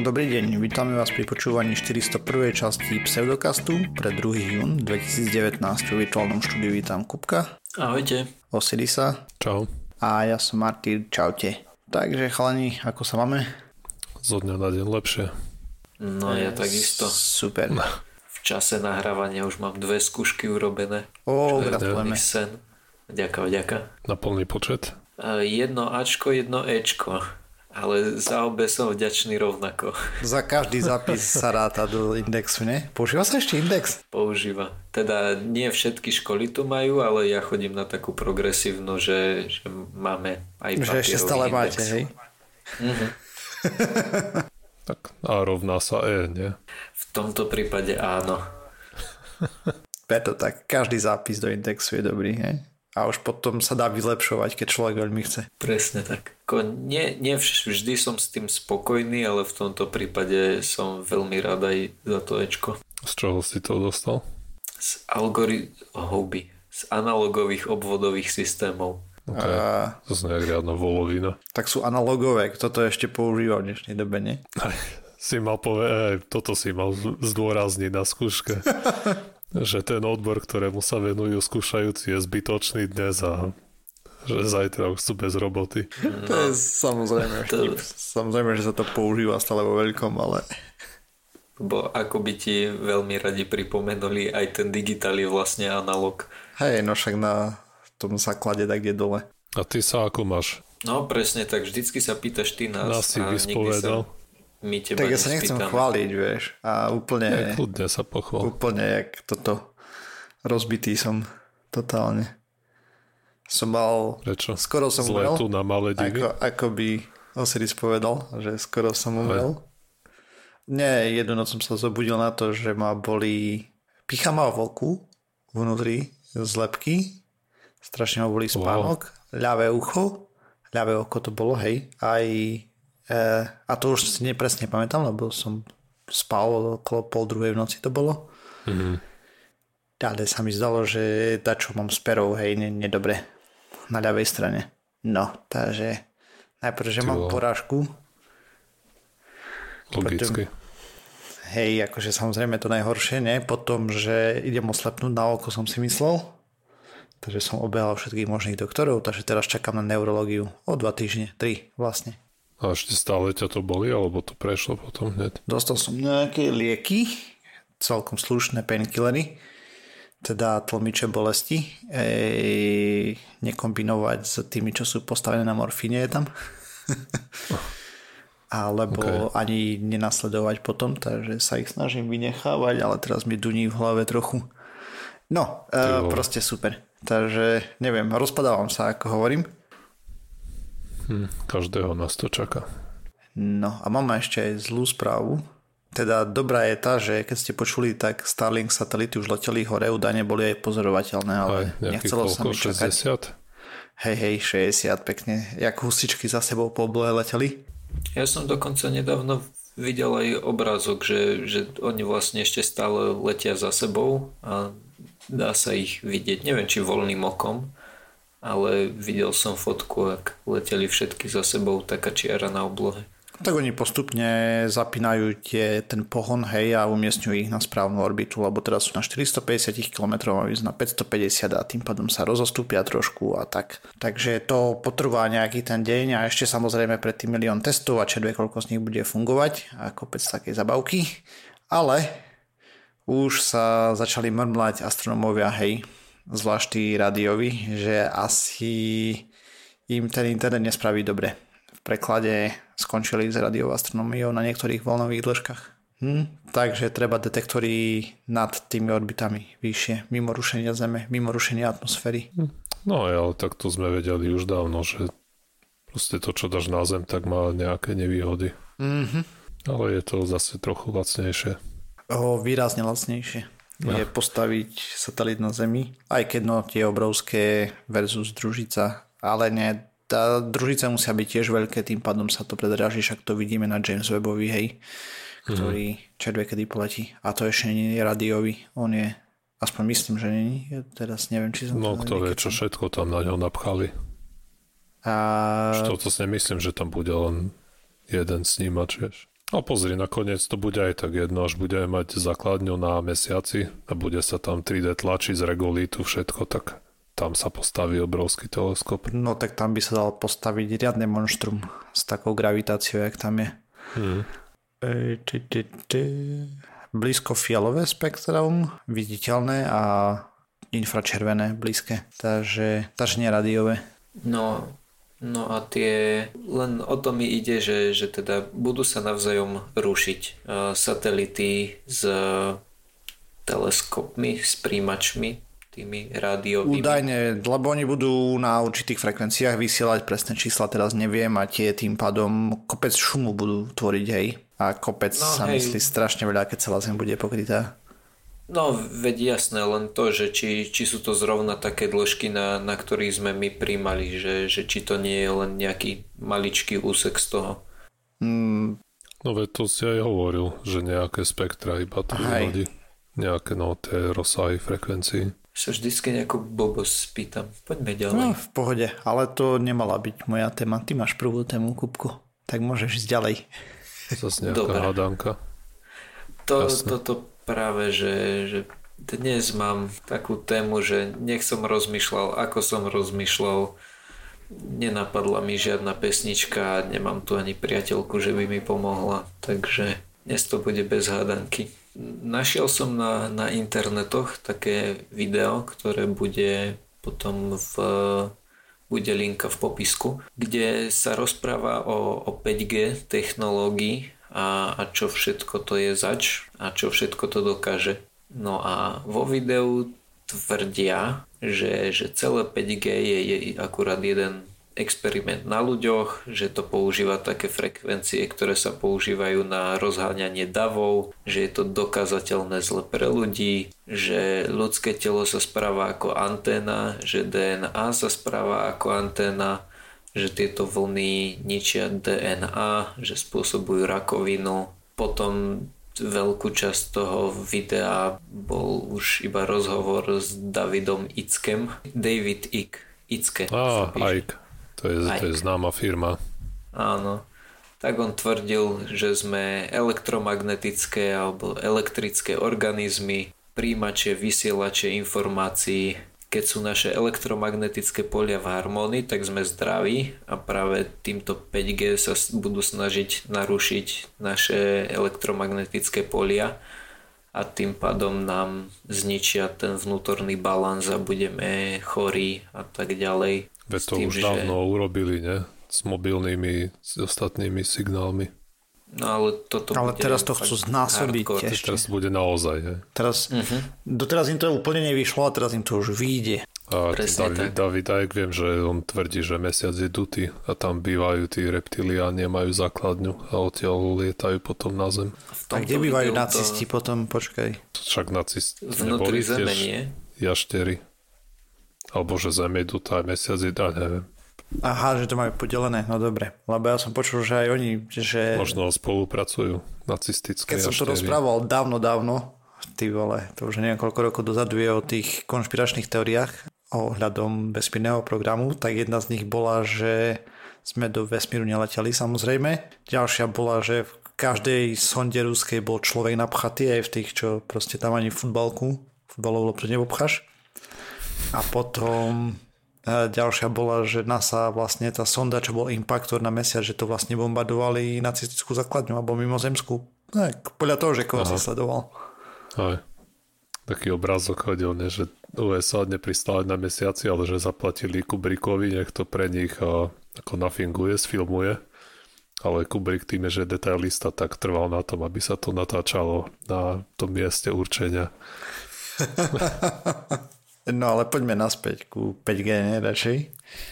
Dobrý deň, vítame vás pri počúvaní 401. časti Pseudokastu pre 2. jún 2019. V virtuálnom štúdiu vítam Kupka. Ahojte. Osirisa. Čau. A ja som Martyr, čaute. Takže chalani, ako sa máme? Zo dňa na deň lepšie. No ja takisto. Super. V čase nahrávania už mám dve skúšky urobené. Ó, gratulujeme. sen. Ďaká, vďaka. Na plný počet. E, Jedno Ačko, jedno Ečko. Ale za obe som vďačný rovnako. Za každý zápis sa ráta do indexu, ne? Používa sa ešte index? Používa. Teda nie všetky školy tu majú, ale ja chodím na takú progresívnu, že, že máme aj Že ešte papierový stále index. máte, hej? Tak A rovná sa E, nie? V tomto prípade áno. Preto tak, každý zápis do indexu je dobrý, hej? A už potom sa dá vylepšovať, keď človek veľmi chce. Presne tak. Ko, nie, nie vždy som s tým spokojný, ale v tomto prípade som veľmi rád aj za to Ečko. Z čoho si to dostal? Z algori... Z analogových obvodových systémov. Okay. A, To znie riadna volovina. tak sú analogové, kto to ešte používa v dnešnej dobe, nie? Si mal aj toto si mal zdôrazniť na skúške. že ten odbor, ktorému sa venujú skúšajúci, je zbytočný dnes a že zajtra už sú bez roboty. To je samozrejme to-. Samozrejme, že sa to používa stále vo veľkom, ale Bo ako by ti veľmi radi pripomenuli, aj ten digitál je vlastne analog. hej, no však na tom základe tak kde dole. A ty sa ako máš? No presne tak, vždycky sa pýtaš ty nás. Nás si vyspovedal. sa my teba Tak ja sa nechcem nespýtame. chváliť, vieš. A úplne, kľudne sa pochval. úplne jak toto rozbitý som totálne. Som mal, Prečo? skoro som Z umrel. letu na malé divy? Ako, ako by Osiris povedal, že skoro som umrel. Nie, jednu noc som sa zobudil na to, že ma boli picha ma v oku, vnútri z lepky, strašne ma boli spánok, ľavé ucho, ľavé oko to bolo, hej, aj a to už si nepresne pamätám, lebo som spal okolo pol druhej v noci to bolo. Mhm. Ale sa mi zdalo, že čo mám s perou, hej, ne, nedobre na ľavej strane. No, takže najprv, že Ty mám vole. porážku, Logicky. hej, akože samozrejme to najhoršie, ne? Potom, že idem oslepnúť na oko, som si myslel. Takže som obehal všetkých možných doktorov, takže teraz čakám na neurológiu o dva týždne, tri vlastne. A ešte stále ťa to boli, alebo to prešlo potom hneď? Dostal som nejaké lieky, celkom slušné painkillery, teda tlmiče bolesti, ej, nekombinovať s tými, čo sú postavené na morfíne je tam. Alebo Ok. ani nenasledovať potom, takže sa ich snažím vynechávať, ale teraz mi duní v hlave trochu. No, e, proste super. Takže neviem, rozpadávam sa, ako hovorím. Hm, každého nás to čaká. No a mám ešte aj zlú správu. Teda dobrá je tá, že keď ste počuli, tak Starlink satelity už leteli hore, údajne boli aj pozorovateľné, ale Aj nechcelo sa mi čakať. 60? Hej, hej, 60 pekne. Jak husičky za sebou po oblohe leteli. Ja som dokonca nedávno videl aj obrázok, že, že oni vlastne ešte stále letia za sebou a dá sa ich vidieť. Neviem, či voľným okom, ale videl som fotku, ak leteli všetky za sebou, taká čiara na oblohe. Tak oni postupne zapínajú tie, ten pohon, hej, a umiestňujú ich na správnu orbitu, lebo teraz sú na 450 km a ísť na 550 a tým pádom sa rozostúpia trošku a tak. Takže to potrvá nejaký ten deň a ešte samozrejme pred tým milión testov a čo vie, koľko z nich bude fungovať a kopec takej zabavky. Ale už sa začali mrmlať astronomovia, hej, zvlášť tí radiovi, že asi im ten internet nespraví dobre. V preklade skončili s radiovou astronómiou na niektorých voľnových dĺžkach. Hm, takže treba detektory nad tými orbitami vyššie, mimo rušenia Zeme, mimo rušenia atmosféry. No aj, ale tak to sme vedeli už dávno, že proste to, čo dáš na zem, tak má nejaké nevýhody. Mhm. Ale je to zase trochu lacnejšie. O, výrazne lacnejšie je postaviť satelit na Zemi, aj keď no tie obrovské versus družica, ale nie, tá družica musia byť tiež veľké, tým pádom sa to predraží, však to vidíme na James Webbovi, hej, ktorý mm. červe kedy poletí. A to ešte nie je radiový, on je, aspoň myslím, že nie, ja teraz neviem, či som No to kto vie, čo nekecam. všetko tam na ňo napchali. A Čo to si nemyslím, že tam bude len jeden snímač, vieš. A pozri, nakoniec to bude aj tak jedno, až budeme mať základňu na mesiaci a bude sa tam 3D tlačiť z regolítu všetko, tak tam sa postaví obrovský teleskop. No tak tam by sa dal postaviť riadne monštrum s takou gravitáciou, jak tam je. Hmm. E. Blízko fialové spektrum, viditeľné a infračervené blízke, takže, takže neradiové. No, No a tie, len o to mi ide, že, že teda budú sa navzájom rušiť uh, satelity s teleskopmi, s príjimačmi, tými rádiovými. Údajne, lebo oni budú na určitých frekvenciách vysielať presné čísla, teraz neviem a tie tým pádom kopec šumu budú tvoriť, hej. A kopec no, sa hej. myslí strašne veľa, keď celá zem bude pokrytá. No, veď jasné, len to, že či, či sú to zrovna také dĺžky, na, na ktorých sme my príjmali, že, že či to nie je len nejaký maličký úsek z toho. Mm. No veď to si aj hovoril, že nejaké spektra iba to vyhodí. Nejaké no, tie rozsahy frekvencií. Sa vždycky nejakú blbosť spýtam. Poďme ďalej. No, v pohode, ale to nemala byť moja téma. Ty máš prvú tému, Kupku. Tak môžeš ísť ďalej. Zas nejaká Dobre. hádanka. To, toto práve, že, že dnes mám takú tému, že nech som rozmýšľal, ako som rozmýšľal, nenapadla mi žiadna pesnička, nemám tu ani priateľku, že by mi pomohla, takže dnes to bude bez hádanky. Našiel som na, na internetoch také video, ktoré bude potom v bude linka v popisku, kde sa rozpráva o, o 5G technológii a, a čo všetko to je zač a čo všetko to dokáže. No a vo videu tvrdia, že, že celé 5G je, je akurát jeden experiment na ľuďoch, že to používa také frekvencie, ktoré sa používajú na rozháňanie davov, že je to dokázateľné zle pre ľudí, že ľudské telo sa správa ako anténa, že DNA sa správa ako anténa, že tieto vlny ničia DNA, že spôsobujú rakovinu. Potom veľkú časť toho videa bol už iba rozhovor s Davidom Ickem. David Ick. Icke. Á, Ike. To je, Ike. to je známa firma. Áno. Tak on tvrdil, že sme elektromagnetické alebo elektrické organizmy, príjimače, vysielače informácií, keď sú naše elektromagnetické polia v harmónii, tak sme zdraví a práve týmto 5G sa budú snažiť narušiť naše elektromagnetické polia a tým pádom nám zničia ten vnútorný balans a budeme chorí a tak ďalej. Veď to tým, už dávno že... urobili, ne? S mobilnými, s ostatnými signálmi. No ale toto Ale bude teraz to chcú znásobiť hardcore. ešte. Teraz bude naozaj. He. Teraz, uh-huh. Doteraz im to úplne nevyšlo a teraz im to už vyjde. A David, David Icke viem, že on tvrdí, že mesiac je dutý a tam bývajú tí reptiliáni, majú základňu a odtiaľ lietajú potom na zem. A kde bývajú nacisti to... potom? Počkaj. Však nacisti Vnútri zeme, nie? Jaštery. Alebo že zem je dutá, mesiac je, a neviem. Aha, že to majú podelené, no dobre. Lebo ja som počul, že aj oni, že... Možno spolupracujú nacistické. Keď som to rozprával dávno, dávno, ty vole, to už niekoľko rokov dozadu je o tých konšpiračných teóriách ohľadom vesmírneho programu, tak jedna z nich bola, že sme do vesmíru neleteli samozrejme. Ďalšia bola, že v každej sonde ruskej bol človek napchatý aj v tých, čo proste tam ani futbalku, futbalovú loptu nepopcháš. A potom ďalšia bola, že NASA vlastne tá sonda, čo bol impaktor na mesiac, že to vlastne bombardovali nacistickú základňu alebo mimozemskú. Tak, podľa toho, že koho si sledoval. Aj. Taký obrázok chodil, ne, že USA nepristali na mesiaci, ale že zaplatili Kubrickovi, nech to pre nich a, ako nafinguje, sfilmuje. Ale Kubrick tým, že je detailista, tak trval na tom, aby sa to natáčalo na tom mieste určenia. No ale poďme naspäť ku 5G, ne, radšej?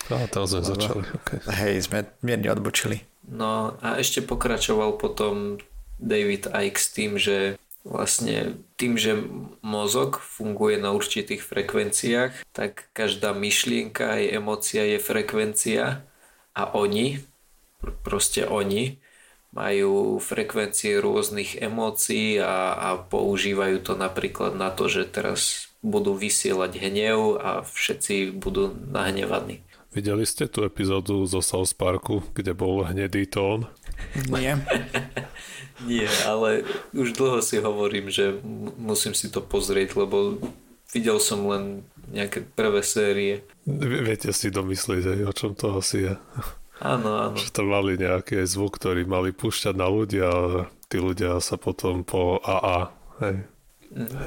No, tam sme Lebo, začali, okay. Hej, sme mierne odbočili. No a ešte pokračoval potom David Icke s tým, že vlastne tým, že mozog funguje na určitých frekvenciách, tak každá myšlienka aj emócia je frekvencia a oni, proste oni, majú frekvencie rôznych emócií a, a používajú to napríklad na to, že teraz budú vysielať hnev a všetci budú nahnevaní. Videli ste tú epizódu zo South Parku, kde bol hnedý tón? Nie. Nie, ale už dlho si hovorím, že musím si to pozrieť, lebo videl som len nejaké prvé série. Viete si domyslieť, o čom to asi je. Áno, áno. Že to mali nejaký zvuk, ktorý mali púšťať na ľudia a tí ľudia sa potom po AA. Hej.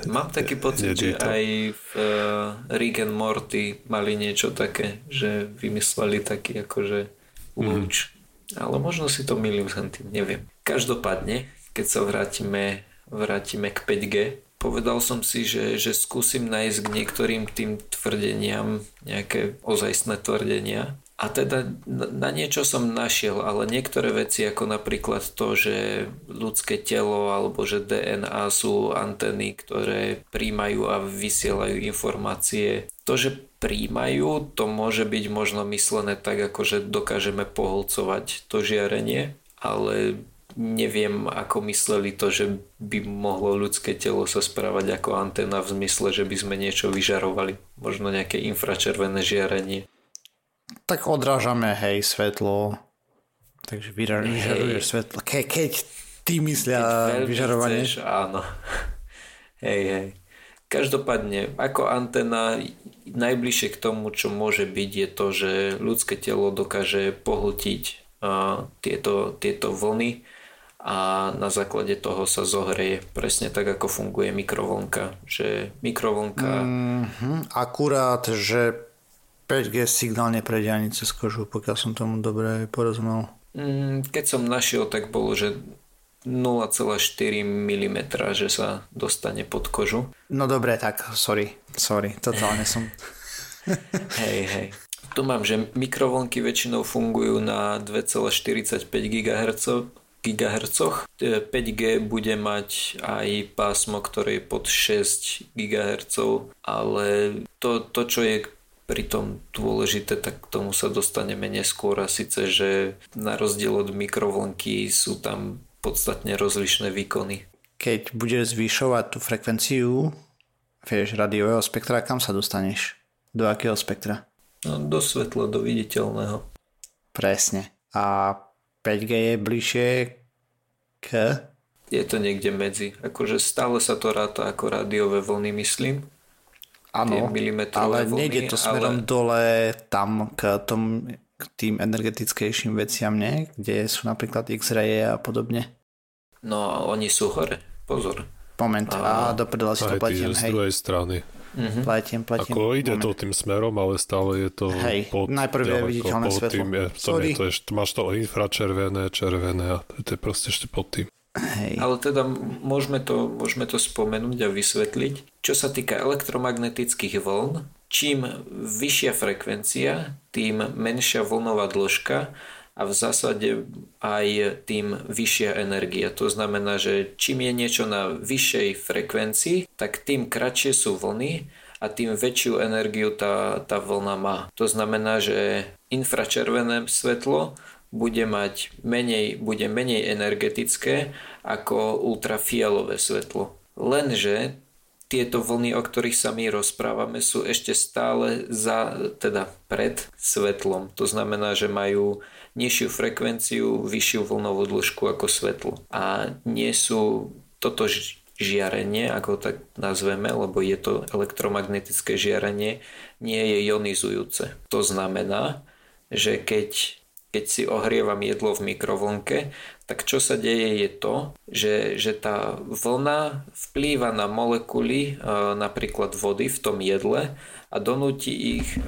Mám taký pocit, že aj v uh, Rick and Morty mali niečo také, že vymysleli taký akože lúč. Mm. Ale možno si to milím s tým, neviem. Každopádne, keď sa vrátime, vrátime k 5G, povedal som si, že, že skúsim nájsť k niektorým tým tvrdeniam nejaké ozajstné tvrdenia a teda na niečo som našiel, ale niektoré veci ako napríklad to, že ľudské telo alebo že DNA sú antény, ktoré príjmajú a vysielajú informácie. To, že príjmajú, to môže byť možno myslené tak, ako že dokážeme poholcovať to žiarenie, ale neviem, ako mysleli to, že by mohlo ľudské telo sa správať ako anténa v zmysle, že by sme niečo vyžarovali. Možno nejaké infračervené žiarenie tak odrážame, hej, svetlo. Takže vyžaruješ svetlo. Ke, keď ty myslia keď vyžarovanie. Chceš, áno. Hej, hej. Každopádne, ako antena najbližšie k tomu, čo môže byť, je to, že ľudské telo dokáže pohltiť uh, tieto, tieto vlny a na základe toho sa zohreje presne tak, ako funguje mikrovlnka. Že mikrovlnka... Mm-hmm, akurát, že 5G signál neprejde ani cez kožu, pokiaľ som tomu dobre porozumel. Mm, keď som našiel, tak bolo, že 0,4 mm, že sa dostane pod kožu. No dobre, tak sorry, sorry, totálne som... hej, hej. Tu mám, že mikrovlnky väčšinou fungujú na 2,45 GHz, GHz. 5G bude mať aj pásmo, ktoré je pod 6 GHz, ale to, to čo je pritom dôležité, tak k tomu sa dostaneme neskôr a síce, že na rozdiel od mikrovlnky sú tam podstatne rozlišné výkony. Keď budeš zvyšovať tú frekvenciu, vieš, radiového spektra, kam sa dostaneš? Do akého spektra? No, do svetla, do viditeľného. Presne. A 5G je bližšie k... Je to niekde medzi. Akože stále sa to ráta ako rádiové vlny, myslím Áno, ale vlny, nejde to smerom ale... dole tam k, tom, k tým energetickejším veciam, nie? Kde sú napríklad X-raye a podobne. No, oni sú hore, pozor. Moment, a, a do si to platím, hej. z druhej strany. Mm-hmm. Platím, platím. Ako ide moment. to tým smerom, ale stále je to hej, pod, najprv je viditeľné svetlo. Tým je, je to ešte, máš to infračervené, červené a to je proste ešte pod tým. Hej. Ale teda môžeme to, môžeme to spomenúť a vysvetliť. Čo sa týka elektromagnetických vln, čím vyššia frekvencia, tým menšia vlnová dĺžka a v zásade aj tým vyššia energia. To znamená, že čím je niečo na vyššej frekvencii, tak tým kratšie sú vlny a tým väčšiu energiu tá, tá vlna má. To znamená, že infračervené svetlo bude mať menej, bude menej energetické ako ultrafialové svetlo. Lenže tieto vlny, o ktorých sa my rozprávame, sú ešte stále za, teda pred svetlom. To znamená, že majú nižšiu frekvenciu, vyššiu vlnovú dĺžku ako svetlo. A nie sú toto žiarenie, ako tak nazveme, lebo je to elektromagnetické žiarenie, nie je ionizujúce. To znamená, že keď keď si ohrievam jedlo v mikrovlnke, tak čo sa deje je to, že, že tá vlna vplýva na molekuly e, napríklad vody v tom jedle a donúti ich e,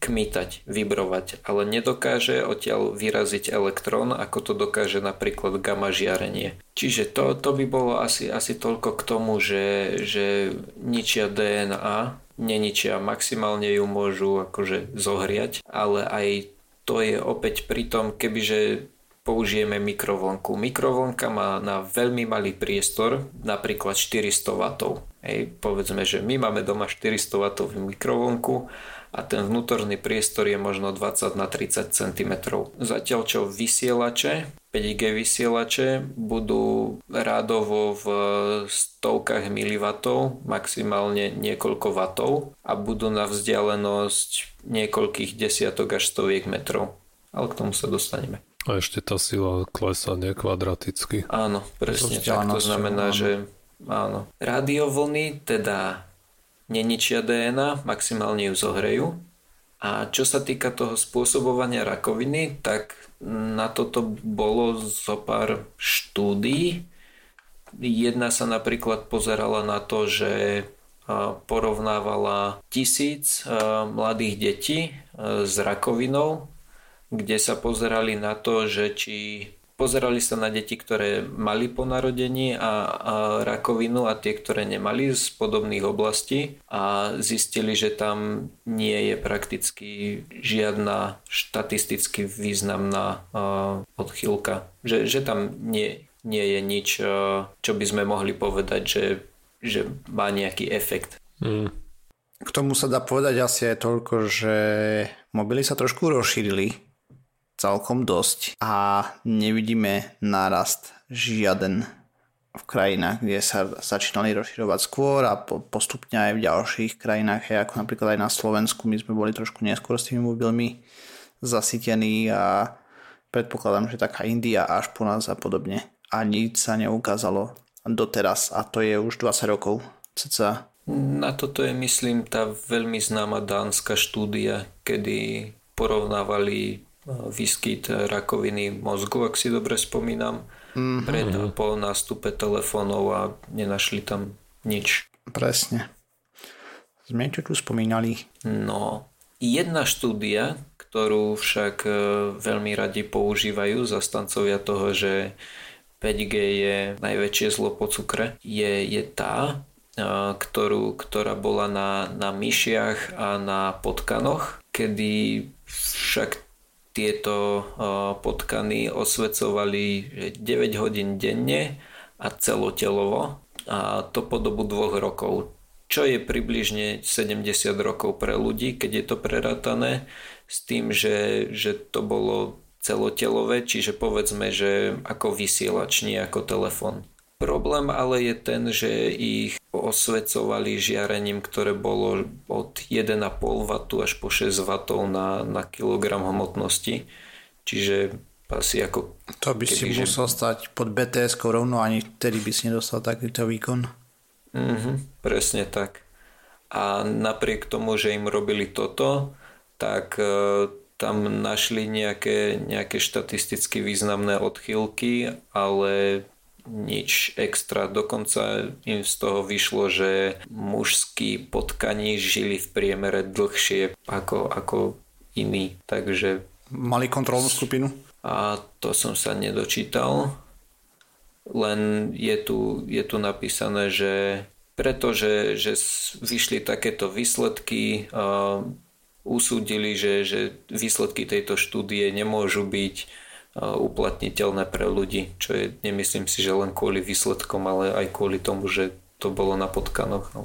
kmitať, vibrovať, ale nedokáže odtiaľ vyraziť elektrón, ako to dokáže napríklad gamma žiarenie. Čiže to, to by bolo asi, asi toľko k tomu, že, že ničia DNA, neničia, maximálne ju môžu akože zohriať, ale aj to je opäť pri tom, kebyže použijeme mikrovlnku. Mikrovlnka má na veľmi malý priestor, napríklad 400 W. Hej, povedzme, že my máme doma 400 W mikrovlnku a ten vnútorný priestor je možno 20 na 30 cm. Zatiaľ čo vysielače, 5G vysielače budú rádovo v stovkách milivatov, maximálne niekoľko vatov a budú na vzdialenosť niekoľkých desiatok až stoviek metrov. Ale k tomu sa dostaneme. A ešte tá sila klesá nie kvadraticky. Áno, presne tak. To znamená, áno. že áno. Radiovlny teda neničia DNA, maximálne ju zohrejú. A čo sa týka toho spôsobovania rakoviny, tak na toto bolo zo pár štúdií. Jedna sa napríklad pozerala na to, že porovnávala tisíc mladých detí s rakovinou kde sa pozerali na to, že či pozerali sa na deti, ktoré mali po narodení a, a rakovinu a tie, ktoré nemali z podobných oblastí a zistili, že tam nie je prakticky žiadna štatisticky významná uh, odchýlka. Že, že tam nie, nie je nič, uh, čo by sme mohli povedať, že, že má nejaký efekt. Mm. K tomu sa dá povedať asi aj toľko, že mobily sa trošku rozšírili celkom dosť a nevidíme nárast žiaden v krajinách, kde sa začínali rozširovať skôr a postupne aj v ďalších krajinách, ako napríklad aj na Slovensku, my sme boli trošku neskôr s tými mobilmi zasytení a predpokladám, že taká India až po nás a podobne. A nič sa neukázalo doteraz a to je už 20 rokov cca. Na toto je myslím tá veľmi známa dánska štúdia, kedy porovnávali výskyt rakoviny mozgu, ak si dobre spomínam, mm-hmm. pred a po nástupe telefónov a nenašli tam nič. Presne. Sme čo tu spomínali? No, jedna štúdia, ktorú však e, veľmi radi používajú zastancovia toho, že 5G je najväčšie zlo po cukre, je, je tá, e, ktorú, ktorá bola na, na myšiach a na potkanoch, kedy však tieto potkany osvecovali 9 hodín denne a celotelovo a to po dobu dvoch rokov čo je približne 70 rokov pre ľudí, keď je to prerátané, s tým, že, že to bolo celotelové, čiže povedzme, že ako vysielač, nie ako telefon. Problém ale je ten, že ich osvecovali žiarením, ktoré bolo od 1,5 W až po 6 W na, na kilogram hmotnosti. Čiže asi ako... To by si že... musel stať pod bts rovno, ani vtedy by si nedostal takýto výkon. Mhm, presne tak. A napriek tomu, že im robili toto, tak e, tam našli nejaké, nejaké štatisticky významné odchýlky, ale nič extra. Dokonca im z toho vyšlo, že mužskí potkaní žili v priemere dlhšie ako, ako iní. Takže... Mali kontrolnú skupinu? A to som sa nedočítal. Len je tu, je tu napísané, že pretože že vyšli takéto výsledky, uh, usúdili, že, že výsledky tejto štúdie nemôžu byť uplatniteľné pre ľudí, čo je, nemyslím si, že len kvôli výsledkom, ale aj kvôli tomu, že to bolo na potkanoch. No.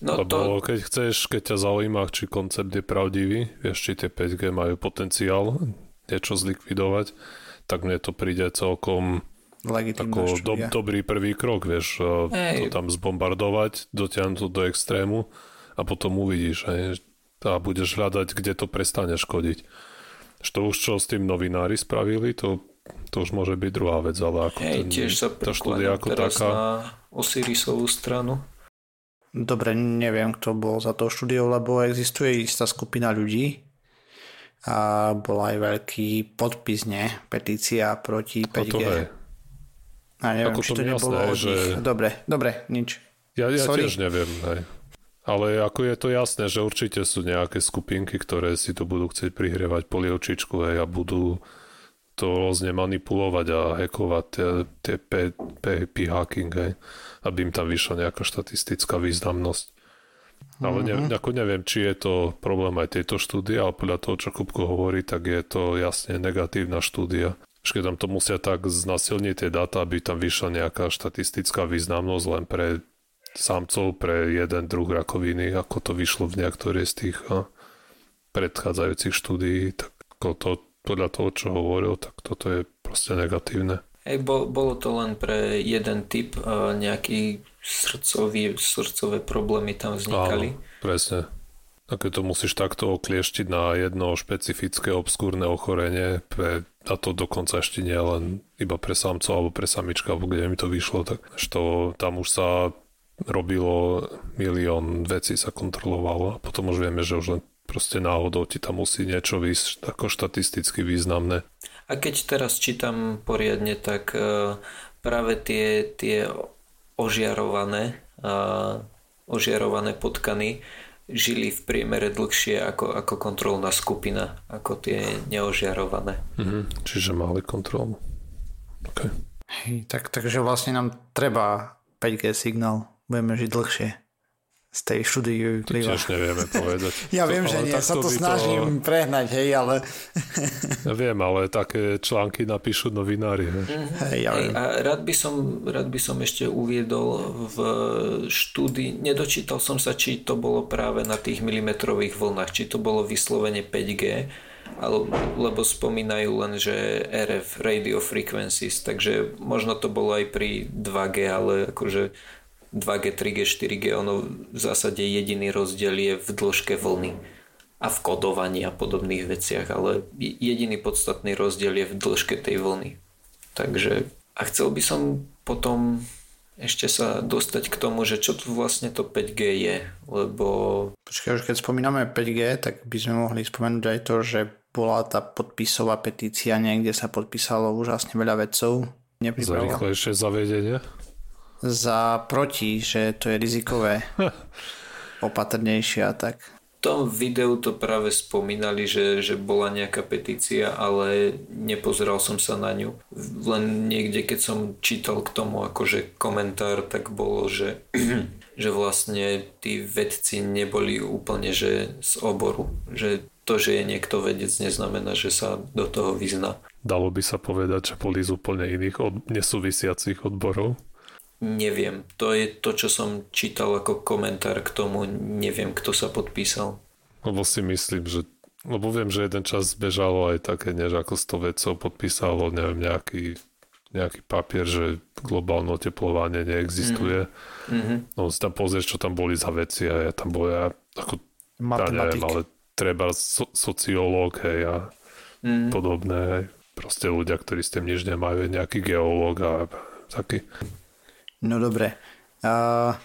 No Lebo to... keď chceš, keď ťa zaujíma, či koncept je pravdivý, vieš, či tie 5G majú potenciál niečo zlikvidovať, tak mne to príde celkom ako do, dobrý prvý krok, vieš, Ej. to tam zbombardovať, dotiahnuť to do extrému a potom uvidíš, hej, a budeš hľadať, kde to prestane škodiť. To už čo s tým novinári spravili, to, to už môže byť druhá vec, ale ako Hej, ten, tiež sa tá štúdia ako taká... na Osirisovú stranu. Dobre, neviem, kto bol za to štúdiou, lebo existuje istá skupina ľudí a bol aj veľký podpis, ne? Petícia proti 5G. To je. A neviem, ako či to nebolo jasné, že... Dobre, dobre, nič. Ja, ja tiež neviem, hej. Ale ako je to jasné, že určite sú nejaké skupinky, ktoré si to budú chcieť prihrievať polievčičku hej, a budú to rôzne manipulovať a hackovať tie, tie PHP hacking, hej, aby im tam vyšla nejaká štatistická významnosť. Ale ne, mhm. ako neviem, či je to problém aj tejto štúdie, ale podľa toho, čo Kupko hovorí, tak je to jasne negatívna štúdia. Keď tam to musia tak znasilniť tie dáta, aby tam vyšla nejaká štatistická významnosť len pre samcov pre jeden druh rakoviny, ako to vyšlo v niektorej z tých predchádzajúcich štúdií, tak to, podľa toho, čo hovoril, tak toto je proste negatívne. Hej, bol, bolo to len pre jeden typ, nejaký srdcový, srdcové problémy tam vznikali. Áno, presne. A keď to musíš takto oklieštiť na jedno špecifické obskúrne ochorenie, pre, a to dokonca ešte nie len iba pre samcov alebo pre samička, alebo kde mi to vyšlo, tak to, tam už sa robilo milión vecí sa kontrolovalo a potom už vieme, že už len proste náhodou ti tam musí niečo výsť ako štatisticky významné. A keď teraz čítam poriadne, tak uh, práve tie, tie ožiarované, uh, ožiarované potkany žili v priemere dlhšie ako, ako kontrolná skupina, ako tie neožiarované. Mhm, čiže mali kontrolu. Okay. Hej, tak, takže vlastne nám treba 5G signál budeme žiť dlhšie z tej štúdiu vyplýva. Tiež nevieme povedať. ja to, viem, že nie, sa to snažím to... prehnať, hej, ale... ja viem, ale také články napíšu novinári. Hej. Hej, ja hej, a rád by, som, rád by som ešte uviedol v štúdii, nedočítal som sa, či to bolo práve na tých milimetrových vlnách, či to bolo vyslovene 5G, ale, lebo spomínajú len, že RF, radio frequencies, takže možno to bolo aj pri 2G, ale akože 2G, 3G, 4G, ono v zásade jediný rozdiel je v dĺžke vlny a v kodovaní a podobných veciach, ale jediný podstatný rozdiel je v dĺžke tej vlny. Takže a chcel by som potom ešte sa dostať k tomu, že čo tu vlastne to 5G je, lebo... Počkaj, už keď spomíname 5G, tak by sme mohli spomenúť aj to, že bola tá podpisová petícia, niekde sa podpísalo úžasne veľa vedcov. Za rýchlejšie zavedenie? Za proti, že to je rizikové opatrnejšie a tak. V tom videu to práve spomínali, že, že bola nejaká petícia, ale nepozeral som sa na ňu. Len niekde, keď som čítal k tomu akože komentár, tak bolo, že, že vlastne tí vedci neboli úplne že z oboru. Že to, že je niekto vedec, neznamená, že sa do toho vyzná. Dalo by sa povedať, že boli z úplne iných od, nesúvisiacich odborov? Neviem. To je to, čo som čítal ako komentár k tomu. Neviem, kto sa podpísal. Lebo si myslím, že lebo viem, že jeden čas bežalo aj také, než ako 100 vedcov podpísalo, neviem, nejaký, nejaký papier, že globálne oteplovanie neexistuje. Mm-hmm. No si tam pozrieš, čo tam boli za veci a ja tam bol ja, ako, ja neviem, ale treba so, sociológ, hej, a mm-hmm. podobné, hej. Proste ľudia, ktorí s tým nič nemajú, nejaký geológ a taký. No dobre. Uh,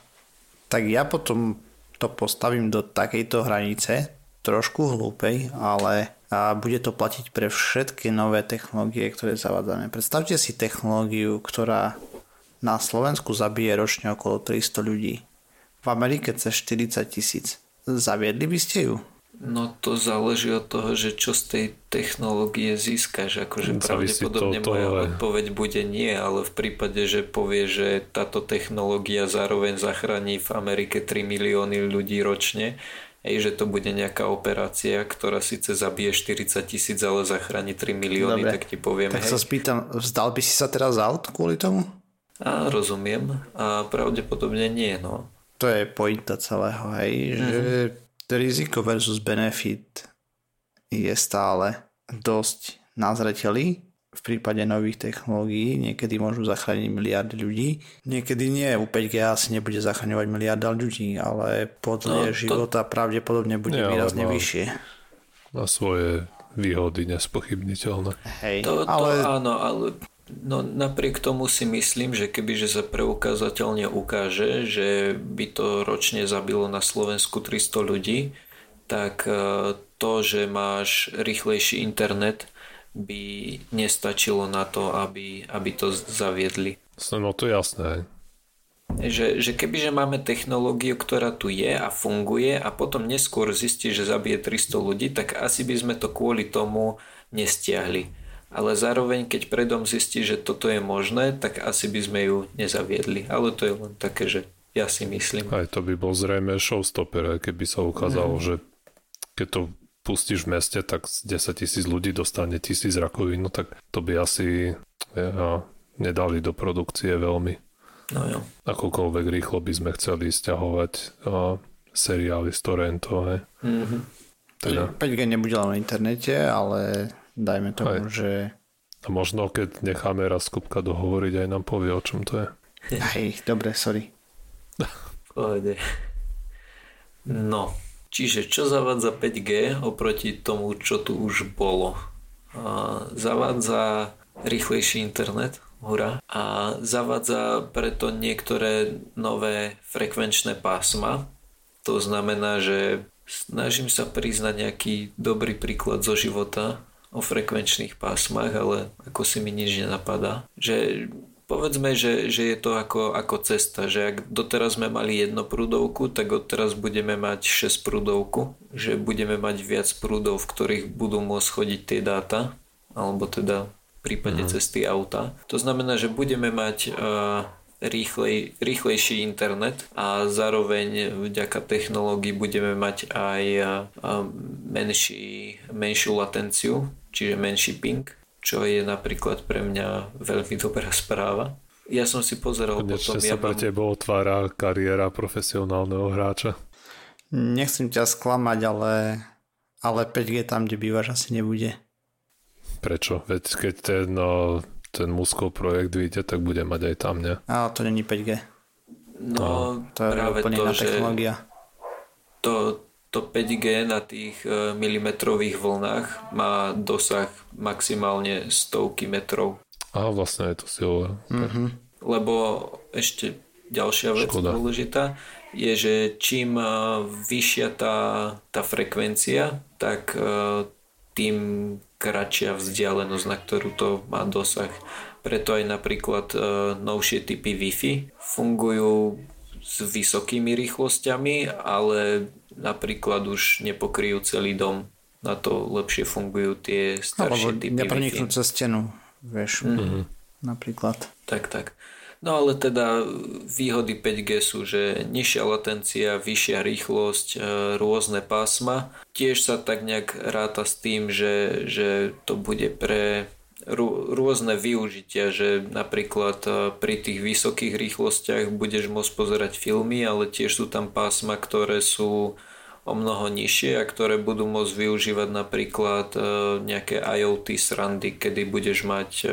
tak ja potom to postavím do takejto hranice, trošku hlúpej, ale a bude to platiť pre všetky nové technológie, ktoré zavádzame. Predstavte si technológiu, ktorá na Slovensku zabije ročne okolo 300 ľudí. V Amerike cez 40 tisíc. Zaviedli by ste ju? No to záleží od toho, že čo z tej technológie získaš. Akože pravdepodobne to, moja odpoveď bude nie, ale v prípade, že povie, že táto technológia zároveň zachráni v Amerike 3 milióny ľudí ročne, Ej, že to bude nejaká operácia, ktorá síce zabije 40 tisíc, ale zachráni 3 milióny, Dobre. tak ti poviem. Tak hej. sa spýtam, vzdal by si sa teraz aut kvôli tomu? A rozumiem. A pravdepodobne nie, no. To je pointa celého, hej, mm-hmm. že mhm riziko versus benefit je stále dosť na zreteli v prípade nových technológií. Niekedy môžu zachrániť miliardy ľudí. Niekedy nie. U 5G asi nebude zachraňovať miliarda ľudí, ale podľa no, života pravdepodobne bude nie, výrazne má, vyššie. Má svoje výhody nespochybniteľné. Hej, to, to ale... áno, ale No napriek tomu si myslím, že kebyže sa preukázateľne ukáže, že by to ročne zabilo na Slovensku 300 ľudí, tak e, to, že máš rýchlejší internet, by nestačilo na to, aby, aby to zaviedli. No to jasné. Že, že kebyže máme technológiu, ktorá tu je a funguje a potom neskôr zistí, že zabije 300 ľudí, tak asi by sme to kvôli tomu nestiahli ale zároveň keď predom zistí, že toto je možné, tak asi by sme ju nezaviedli. Ale to je len také, že ja si myslím. Aj to by bol zrejme showstopper, keby sa ukázalo, mm. že keď to pustíš v meste, tak 10 tisíc ľudí dostane tisíc rakovín, no tak to by asi ja, nedali do produkcie veľmi. No jo. Akokoľvek rýchlo by sme chceli stiahovať a, seriály z torrentov. Mm-hmm. Teda. 5G nebude len na internete, ale Dajme tomu, aj. že... A možno keď necháme raz Kupka dohovoriť, aj nám povie, o čom to je. Hej, dobre, sorry. Pohode. No, Čiže čo zavádza 5G oproti tomu, čo tu už bolo? Zavádza rýchlejší internet, hurá, a zavádza preto niektoré nové frekvenčné pásma. To znamená, že snažím sa priznať nejaký dobrý príklad zo života o frekvenčných pásmach, ale ako si mi nič nenapadá. Že Povedzme, že, že je to ako, ako cesta, že ak doteraz sme mali jedno prúdovku, tak odteraz budeme mať 6 prúdovku, že budeme mať viac prúdov, v ktorých budú môcť chodiť tie dáta, alebo teda v prípade mm. cesty auta. To znamená, že budeme mať uh, rýchlej, rýchlejší internet a zároveň vďaka technológii budeme mať aj uh, menší, menšiu latenciu, čiže menší ping čo je napríklad pre mňa veľmi dobrá správa. Ja som si pozeral Konečne potom... sa ja pre mám... teba otvára kariéra profesionálneho hráča. Nechcem ťa sklamať, ale, ale 5G tam, kde bývaš, asi nebude. Prečo? Veď keď ten, no, ten Muskov projekt vyjde, tak bude mať aj tam, ne? Ale to není 5G. No, no to je práve úplne to, technológia. To, to 5G na tých e, milimetrových vlnách má dosah maximálne stovky metrov. A vlastne je to silové. Mm-hmm. Lebo ešte ďalšia vec Škoda. dôležitá je, že čím e, vyššia tá, tá frekvencia, tak e, tým kratšia vzdialenosť, na ktorú to má dosah. Preto aj napríklad novšie typy Wi-Fi fungujú s vysokými rýchlosťami, ale napríklad už nepokryjú celý dom. Na to lepšie fungujú tie staršie Alebo typy nepreniknú cez stenu, vieš, mm-hmm. napríklad. Tak, tak. No ale teda výhody 5G sú, že nižšia latencia, vyššia rýchlosť, e, rôzne pásma. Tiež sa tak nejak ráta s tým, že, že to bude pre rôzne využitia, že napríklad e, pri tých vysokých rýchlostiach budeš môcť pozerať filmy, ale tiež sú tam pásma, ktoré sú o mnoho nižšie a ktoré budú môcť využívať napríklad e, nejaké IoT srandy, kedy budeš mať e,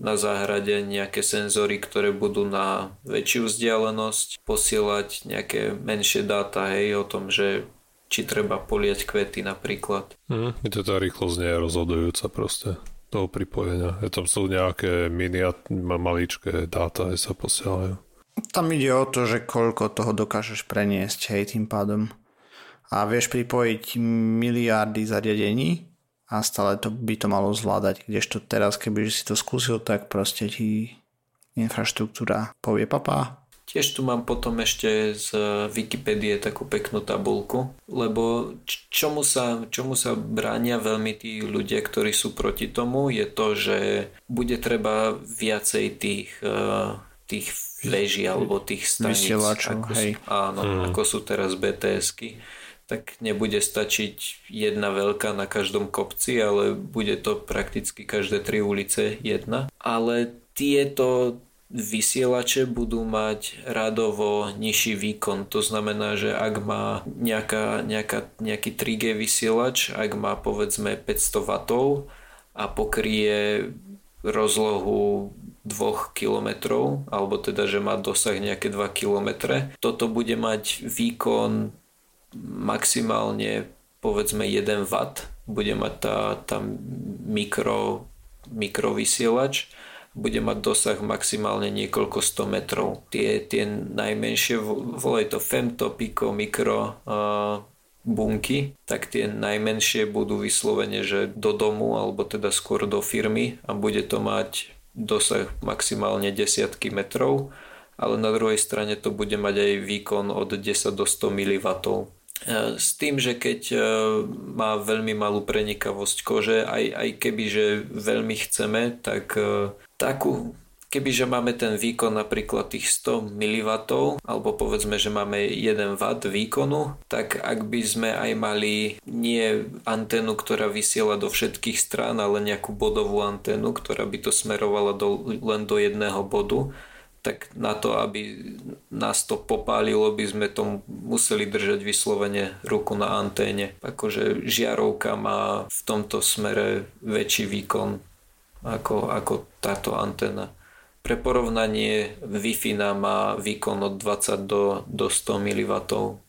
na záhrade nejaké senzory, ktoré budú na väčšiu vzdialenosť posielať nejaké menšie dáta hej, o tom, že či treba poliať kvety napríklad. Mm, to tá rýchlosť nie je rozhodujúca proste toho pripojenia. Je tam sú nejaké miniat, maličké dáta, aj sa posielajú. Tam ide o to, že koľko toho dokážeš preniesť, hej, tým pádom. A vieš pripojiť miliardy zariadení a stále to by to malo zvládať. Kdežto teraz, keby si to skúsil, tak proste ti infraštruktúra povie papa, Tiež tu mám potom ešte z Wikipédie takú peknú tabulku, lebo čomu sa, čomu sa bránia veľmi tí ľudia, ktorí sú proti tomu, je to, že bude treba viacej tých, eh, tých veží alebo tých staníc, ako sú, áno, hmm. ako sú teraz BTSky tak nebude stačiť jedna veľká na každom kopci, ale bude to prakticky každé tri ulice jedna. Ale tieto vysielače budú mať radovo nižší výkon. To znamená, že ak má nejaká, nejaká, nejaký 3G vysielač, ak má povedzme 500 W a pokrie rozlohu 2 km, alebo teda, že má dosah nejaké 2 km, toto bude mať výkon maximálne povedzme 1 W, bude mať tá, tá mikro, mikrovysielač bude mať dosah maximálne niekoľko 100 metrov. Tie, tie najmenšie, volaj to femto, piko, mikro uh, bunky, tak tie najmenšie budú vyslovene, že do domu alebo teda skôr do firmy a bude to mať dosah maximálne desiatky metrov, ale na druhej strane to bude mať aj výkon od 10 do 100 mW. S tým, že keď má veľmi malú prenikavosť kože, aj, aj keby, že veľmi chceme, tak takú, kebyže máme ten výkon napríklad tých 100 mW, alebo povedzme, že máme 1 W výkonu, tak ak by sme aj mali nie anténu, ktorá vysiela do všetkých strán, ale nejakú bodovú anténu, ktorá by to smerovala do, len do jedného bodu, tak na to, aby nás to popálilo, by sme to museli držať vyslovene ruku na anténe. Akože žiarovka má v tomto smere väčší výkon ako, ako táto antena. pre porovnanie Wi-Fi má výkon od 20 do, do 100 mW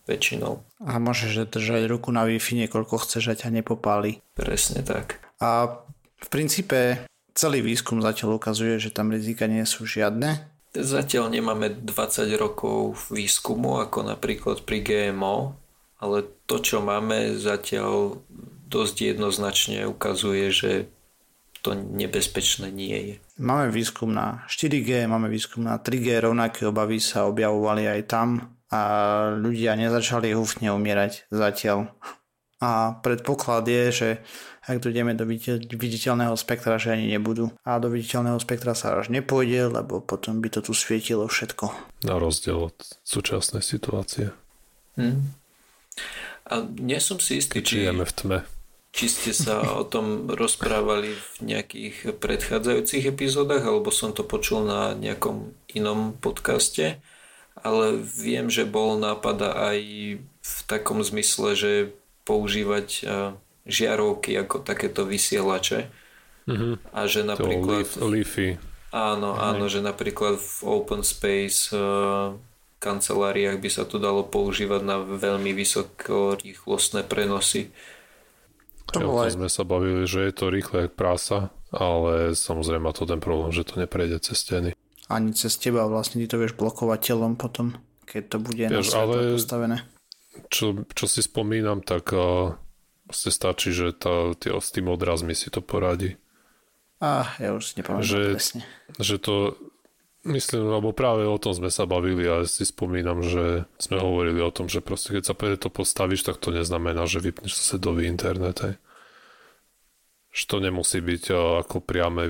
väčšinou. A môžeš držať ruku na Wi-Fi niekoľko chceš a ťa nepopáli. Presne tak. A v princípe celý výskum zatiaľ ukazuje, že tam rizika nie sú žiadne. Zatiaľ nemáme 20 rokov výskumu, ako napríklad pri GMO, ale to, čo máme, zatiaľ dosť jednoznačne ukazuje, že to nebezpečné nie je. Máme výskum na 4G, máme výskum na 3G, rovnaké obavy sa objavovali aj tam a ľudia nezačali húfne umierať zatiaľ. A predpoklad je, že ak dojdeme do viditeľného spektra, že ani nebudú. A do viditeľného spektra sa až nepôjde, lebo potom by to tu svietilo všetko. Na rozdiel od súčasnej situácie. Hmm. A nie som si istý, či... Žijeme v tme či ste sa o tom rozprávali v nejakých predchádzajúcich epizódach, alebo som to počul na nejakom inom podcaste, ale viem, že bol nápada aj v takom zmysle, že používať žiarovky ako takéto vysielače mm-hmm. a že napríklad... To Leafy. Áno, áno, že napríklad v open space kanceláriách by sa to dalo používať na veľmi vysokorýchlostné prenosy to ja, to sme sa bavili, že je to rýchle jak prása, ale samozrejme má to ten problém, že to neprejde cez steny. Ani cez teba vlastne ty to vieš blokovať telom potom, keď to bude vieš, na ale postavené. Čo, čo si spomínam, tak uh, vlastne stačí, že tá, tie, s tým odrazmi si to poradí. Ah, ja už nepamätám že, presne. Že to Myslím, lebo práve o tom sme sa bavili a ja si spomínam, že sme hovorili o tom, že proste keď sa to postavíš, tak to neznamená, že vypneš susedový internet. Hej. Že to nemusí byť ako priame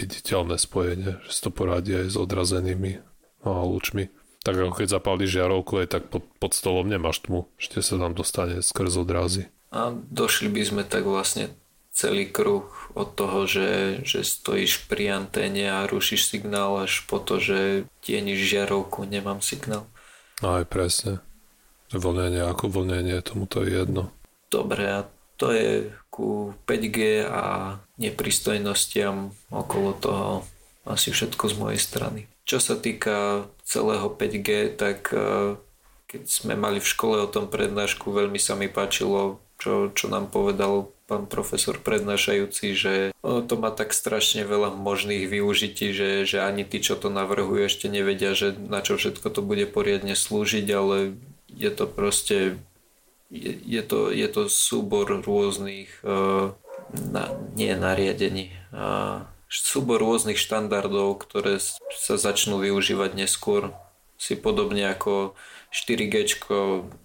viditeľné spojenie, že si to poradí aj s odrazenými no, lúčmi. Tak ako keď zapálíš žiarovku, aj tak pod, pod stolom nemáš tmu, ešte sa tam dostane skrz odrazy. A došli by sme tak vlastne celý kruh od toho, že, že stojíš pri anténe a rušíš signál až po to, že tieníš žiarovku, nemám signál. No aj presne. Vlnenie ako vlnenie, tomu to je jedno. Dobre, a to je ku 5G a nepristojnostiam okolo toho asi všetko z mojej strany. Čo sa týka celého 5G, tak eh, keď sme mali v škole o tom prednášku, veľmi sa mi páčilo, čo, čo nám povedal pán profesor prednášajúci, že to má tak strašne veľa možných využití, že, že ani tí, čo to navrhujú, ešte nevedia, že na čo všetko to bude poriadne slúžiť, ale je to proste je, je, to, je to súbor rôznych uh, na, nie nariadení uh, súbor rôznych štandardov, ktoré sa začnú využívať neskôr si podobne ako 4G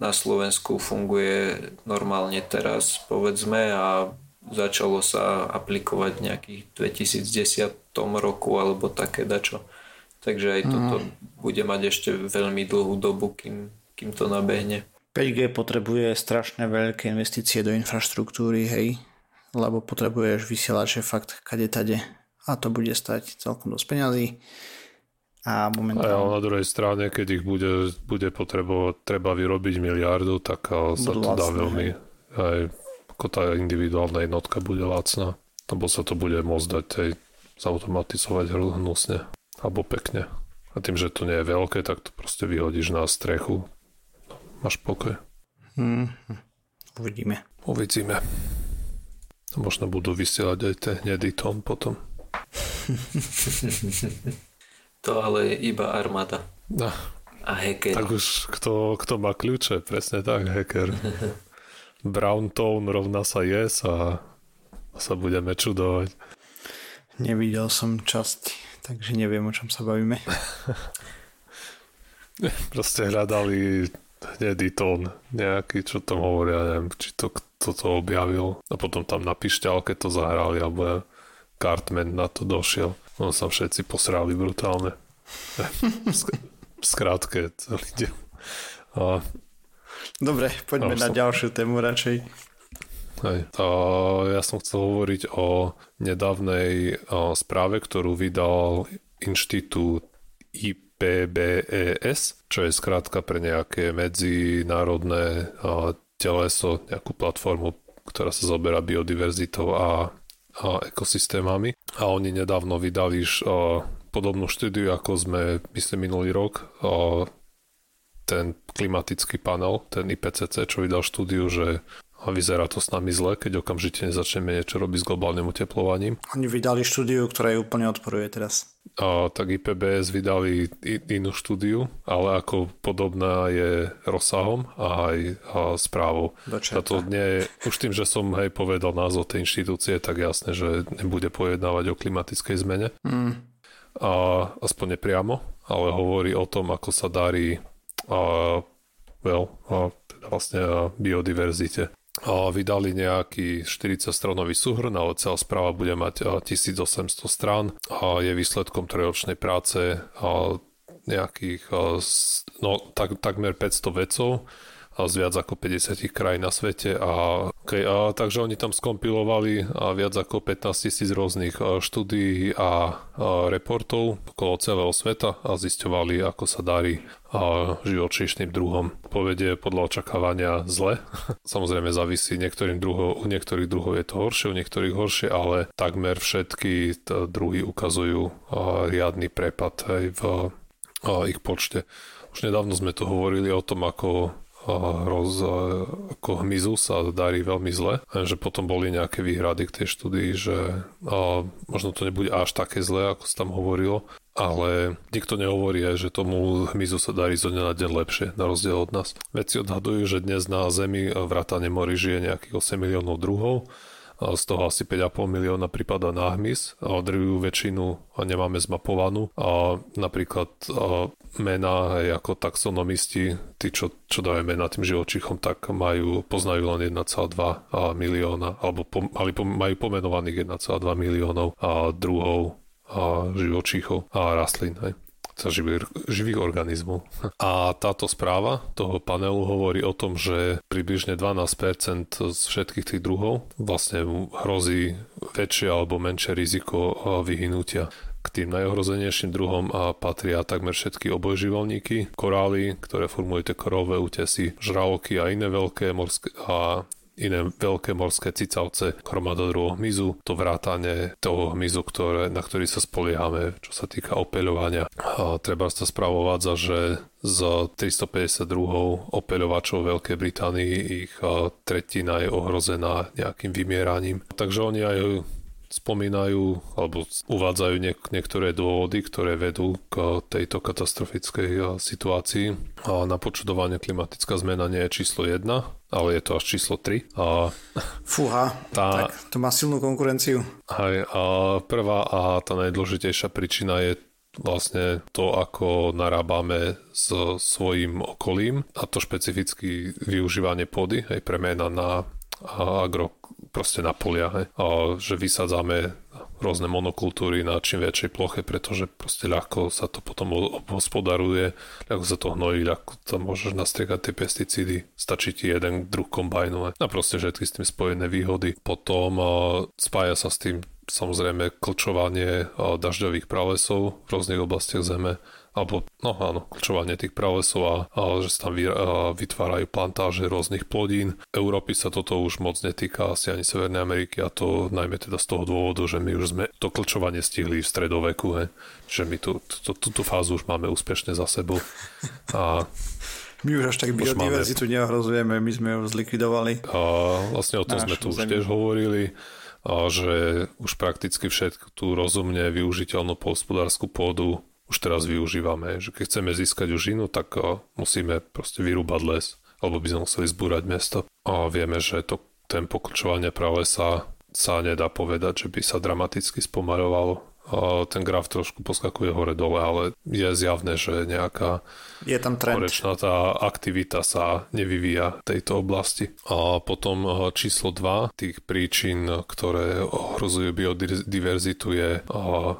na Slovensku funguje normálne teraz, povedzme, a začalo sa aplikovať v nejakých 2010 roku alebo také dačo. Takže aj toto mm. bude mať ešte veľmi dlhú dobu, kým, kým to nabehne. 5G potrebuje strašne veľké investície do infraštruktúry, hej, lebo potrebuješ vysielače fakt kade tade a to bude stať celkom dosť peňazí a momentálne... A na druhej strane, keď ich bude, bude potrebovať, treba vyrobiť miliardu, tak sa to dá veľmi... Aj, ako tá individuálna jednotka bude lacná. Lebo sa to bude môcť dať aj zautomatizovať hnusne. Alebo pekne. A tým, že to nie je veľké, tak to proste vyhodíš na strechu. No, máš pokoj. Hmm. Uvidíme. Uvidíme. Možno budú vysielať aj ten hnedý tón potom. To ale je iba armáda. No. A hacker. Tak už kto, kto má kľúče, presne tak, hacker. Brown tone rovná sa yes a sa budeme čudovať. Nevidel som časť, takže neviem, o čom sa bavíme. Proste hľadali hnedý tón nejaký, čo tam hovoria, neviem, či to kto to objavil a potom tam na pišťalke to zahrali, alebo Cartman na to došiel. On sa všetci posrali brutálne. Skrátke celý deň. A... Dobre, poďme na som... ďalšiu tému radšej. Hej, a ja som chcel hovoriť o nedávnej o správe, ktorú vydal inštitút IPBES, čo je skrátka pre nejaké medzinárodné teleso, nejakú platformu, ktorá sa zoberá biodiverzitou a a ekosystémami. A oni nedávno vydali podobnú štúdiu, ako sme, myslím, minulý rok. Ten klimatický panel, ten IPCC, čo vydal štúdiu, že a vyzerá to s nami zle, keď okamžite nezačneme niečo robiť s globálnym oteplovaním. Oni vydali štúdiu, ktorá ju úplne odporuje teraz. A, tak IPBS vydali inú štúdiu, ale ako podobná je rozsahom a aj a správou. Táto nie je, už tým, že som hej povedal názov tej inštitúcie, tak jasné, že nebude pojednávať o klimatickej zmene. Mm. A, aspoň nepriamo, ale hovorí o tom, ako sa darí a, well, a, teda vlastne a biodiverzite vydali nejaký 40-stranový súhrn, ale celá správa bude mať 1800 strán a je výsledkom trojročnej práce nejakých no, tak, takmer 500 vedcov z viac ako 50 krajín na svete a, okay, a takže oni tam skompilovali viac ako 15 tisíc rôznych štúdií a, a reportov okolo celého sveta a zisťovali, ako sa darí živočíšnym druhom. Povedie podľa očakávania zle. Samozrejme závisí niektorým druhom, u niektorých druhov je to horšie, u niektorých horšie, ale takmer všetky druhy ukazujú riadny prepad aj v ich počte. Už nedávno sme tu hovorili o tom, ako roz, ako hmyzu sa darí veľmi zle, že potom boli nejaké výhrady k tej štúdii, že možno to nebude až také zle, ako sa tam hovorilo, ale nikto nehovorí že tomu hmyzu sa darí zo dňa na deň lepšie, na rozdiel od nás. Veci odhadujú, že dnes na Zemi vrátane mori žije nejakých 8 miliónov druhov, z toho asi 5,5 milióna prípada na hmyz a drvivú väčšinu nemáme zmapovanú a napríklad mená aj ako taxonomisti, tí čo, čo dávajú mená tým živočichom, tak majú, poznajú len 1,2 milióna alebo po, mali, majú pomenovaných 1,2 miliónov a druhov a živočíchov a rastlín. Hej sa živých, organizmov. A táto správa toho panelu hovorí o tom, že približne 12% z všetkých tých druhov vlastne hrozí väčšie alebo menšie riziko vyhnutia. K tým najohrozenejším druhom a patria takmer všetky obojživelníky, korály, ktoré formujú tie korové útesy, žraloky a iné veľké morské a iné veľké morské cicavce, hromada druhov hmyzu, to vrátanie toho hmyzu, ktoré, na ktorý sa spoliehame, čo sa týka opeľovania. A treba sa spravovať, že z 352 opeľovačov Veľkej Británii ich tretina je ohrozená nejakým vymieraním. Takže oni aj spomínajú alebo uvádzajú niek- niektoré dôvody, ktoré vedú k tejto katastrofickej situácii. A na počudovanie klimatická zmena nie je číslo 1, ale je to až číslo 3. A Fúha, tá, tak to má silnú konkurenciu. Aj, a prvá a tá najdôležitejšia príčina je vlastne to, ako narábame s svojim okolím a to špecificky využívanie pôdy, aj premena na agro, proste na polia, hej. A že vysádzame rôzne monokultúry na čím väčšej ploche, pretože proste ľahko sa to potom obhospodaruje, ľahko sa to hnojí, ľahko tam môžeš nastriekať tie pesticídy, stačí ti jeden druh kombajnu a proste všetky s tým spojené výhody. Potom spája sa s tým samozrejme klčovanie dažďových pralesov v rôznych oblastiach zeme alebo no áno, klčovanie tých pralesov a, a že sa tam vy, a, vytvárajú plantáže rôznych plodín. Európy sa toto už moc netýka, asi ani Severnej Ameriky a to najmä teda z toho dôvodu, že my už sme to klčovanie stihli v stredoveku, he. že my tú, tú, tú, tú fázu už máme úspešne za sebou. A my už až tak biodiverzitu máme... neohrozujeme, my sme ju zlikvidovali. A vlastne o tom sme tu už tiež hovorili a že už prakticky všetku tú rozumne využiteľnú polnospodárskú pôdu už teraz využívame. Že keď chceme získať užinu, tak musíme proste vyrúbať les, alebo by sme museli zbúrať mesto. A vieme, že to tempo klčovania pralesa sa nedá povedať, že by sa dramaticky spomaľovalo ten graf trošku poskakuje hore-dole, ale je zjavné, že nejaká je tam trend. tá aktivita sa nevyvíja v tejto oblasti. A potom eh, číslo 2 tých príčin, ktoré ohrozujú biodiverzitu je eh,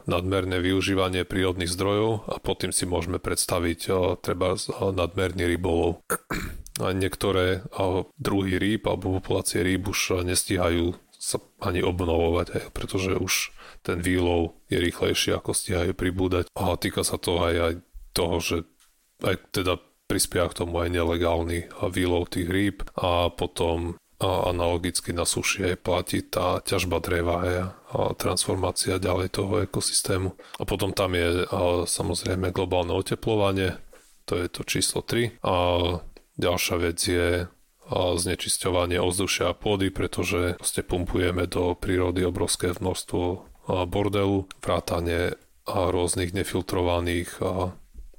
nadmerné využívanie prírodných zdrojov a pod tým si môžeme predstaviť eh, treba nadmerný rybolov. A niektoré druhy rýb alebo populácie rýb už nestíhajú sa ani obnovovať, pretože už ten výlov je rýchlejší, ako stíhajú pribúdať. A týka sa to aj, aj toho, že aj teda prispieva k tomu aj nelegálny výlov tých rýb a potom a analogicky na suši aj platí tá ťažba dreva hej, a transformácia ďalej toho ekosystému. A potom tam je a samozrejme globálne oteplovanie, to je to číslo 3. A ďalšia vec je znečisťovanie ovzdušia a pôdy, pretože ste pumpujeme do prírody obrovské množstvo bordelu, vrátanie rôznych nefiltrovaných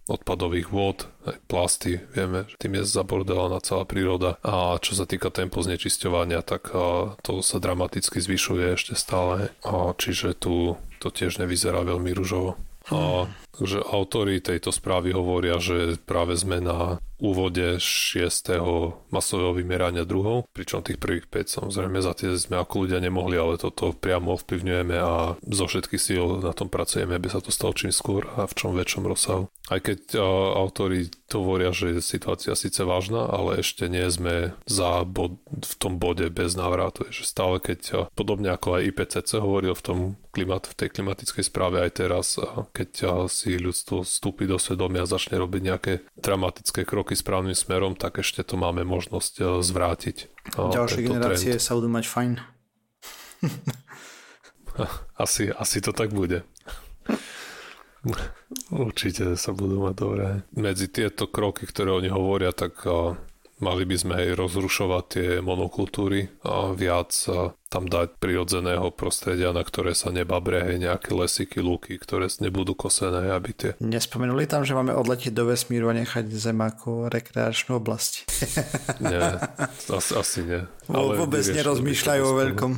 odpadových vôd, plasty, vieme, že tým je zabordelaná celá príroda. A čo sa týka tempo znečisťovania, tak to sa dramaticky zvyšuje ešte stále. Čiže tu to tiež nevyzerá veľmi ružovo. A Takže autori tejto správy hovoria, že práve sme na úvode 6. masového vymerania druhov, pričom tých prvých 5 samozrejme za tie sme ako ľudia nemohli, ale toto priamo ovplyvňujeme a zo všetkých síl na tom pracujeme, aby sa to stalo čím skôr a v čom väčšom rozsahu. Aj keď uh, autori hovoria, že je situácia síce vážna, ale ešte nie sme za bod, v tom bode bez návratu. Že stále keď, podobne ako aj IPCC hovoril v, tom klimat, v tej klimatickej správe aj teraz, keď si si ľudstvo vstúpi do svedomia a začne robiť nejaké dramatické kroky správnym smerom, tak ešte to máme možnosť e, zvrátiť. Ďalšie generácie trend. sa budú mať fajn. Asi, asi to tak bude. Určite sa budú mať dobré. Medzi tieto kroky, ktoré oni hovoria, tak Mali by sme aj rozrušovať tie monokultúry a viac tam dať prirodzeného prostredia, na ktoré sa nebabre, nejaké lesiky, lúky, ktoré nebudú kosené, aby tie... Nespomenuli tam, že máme odletieť do vesmíru a nechať Zem ako rekreačnú oblasť. nie, asi, asi nie. Ale Vôbec nerozmýšľajú o veľkom.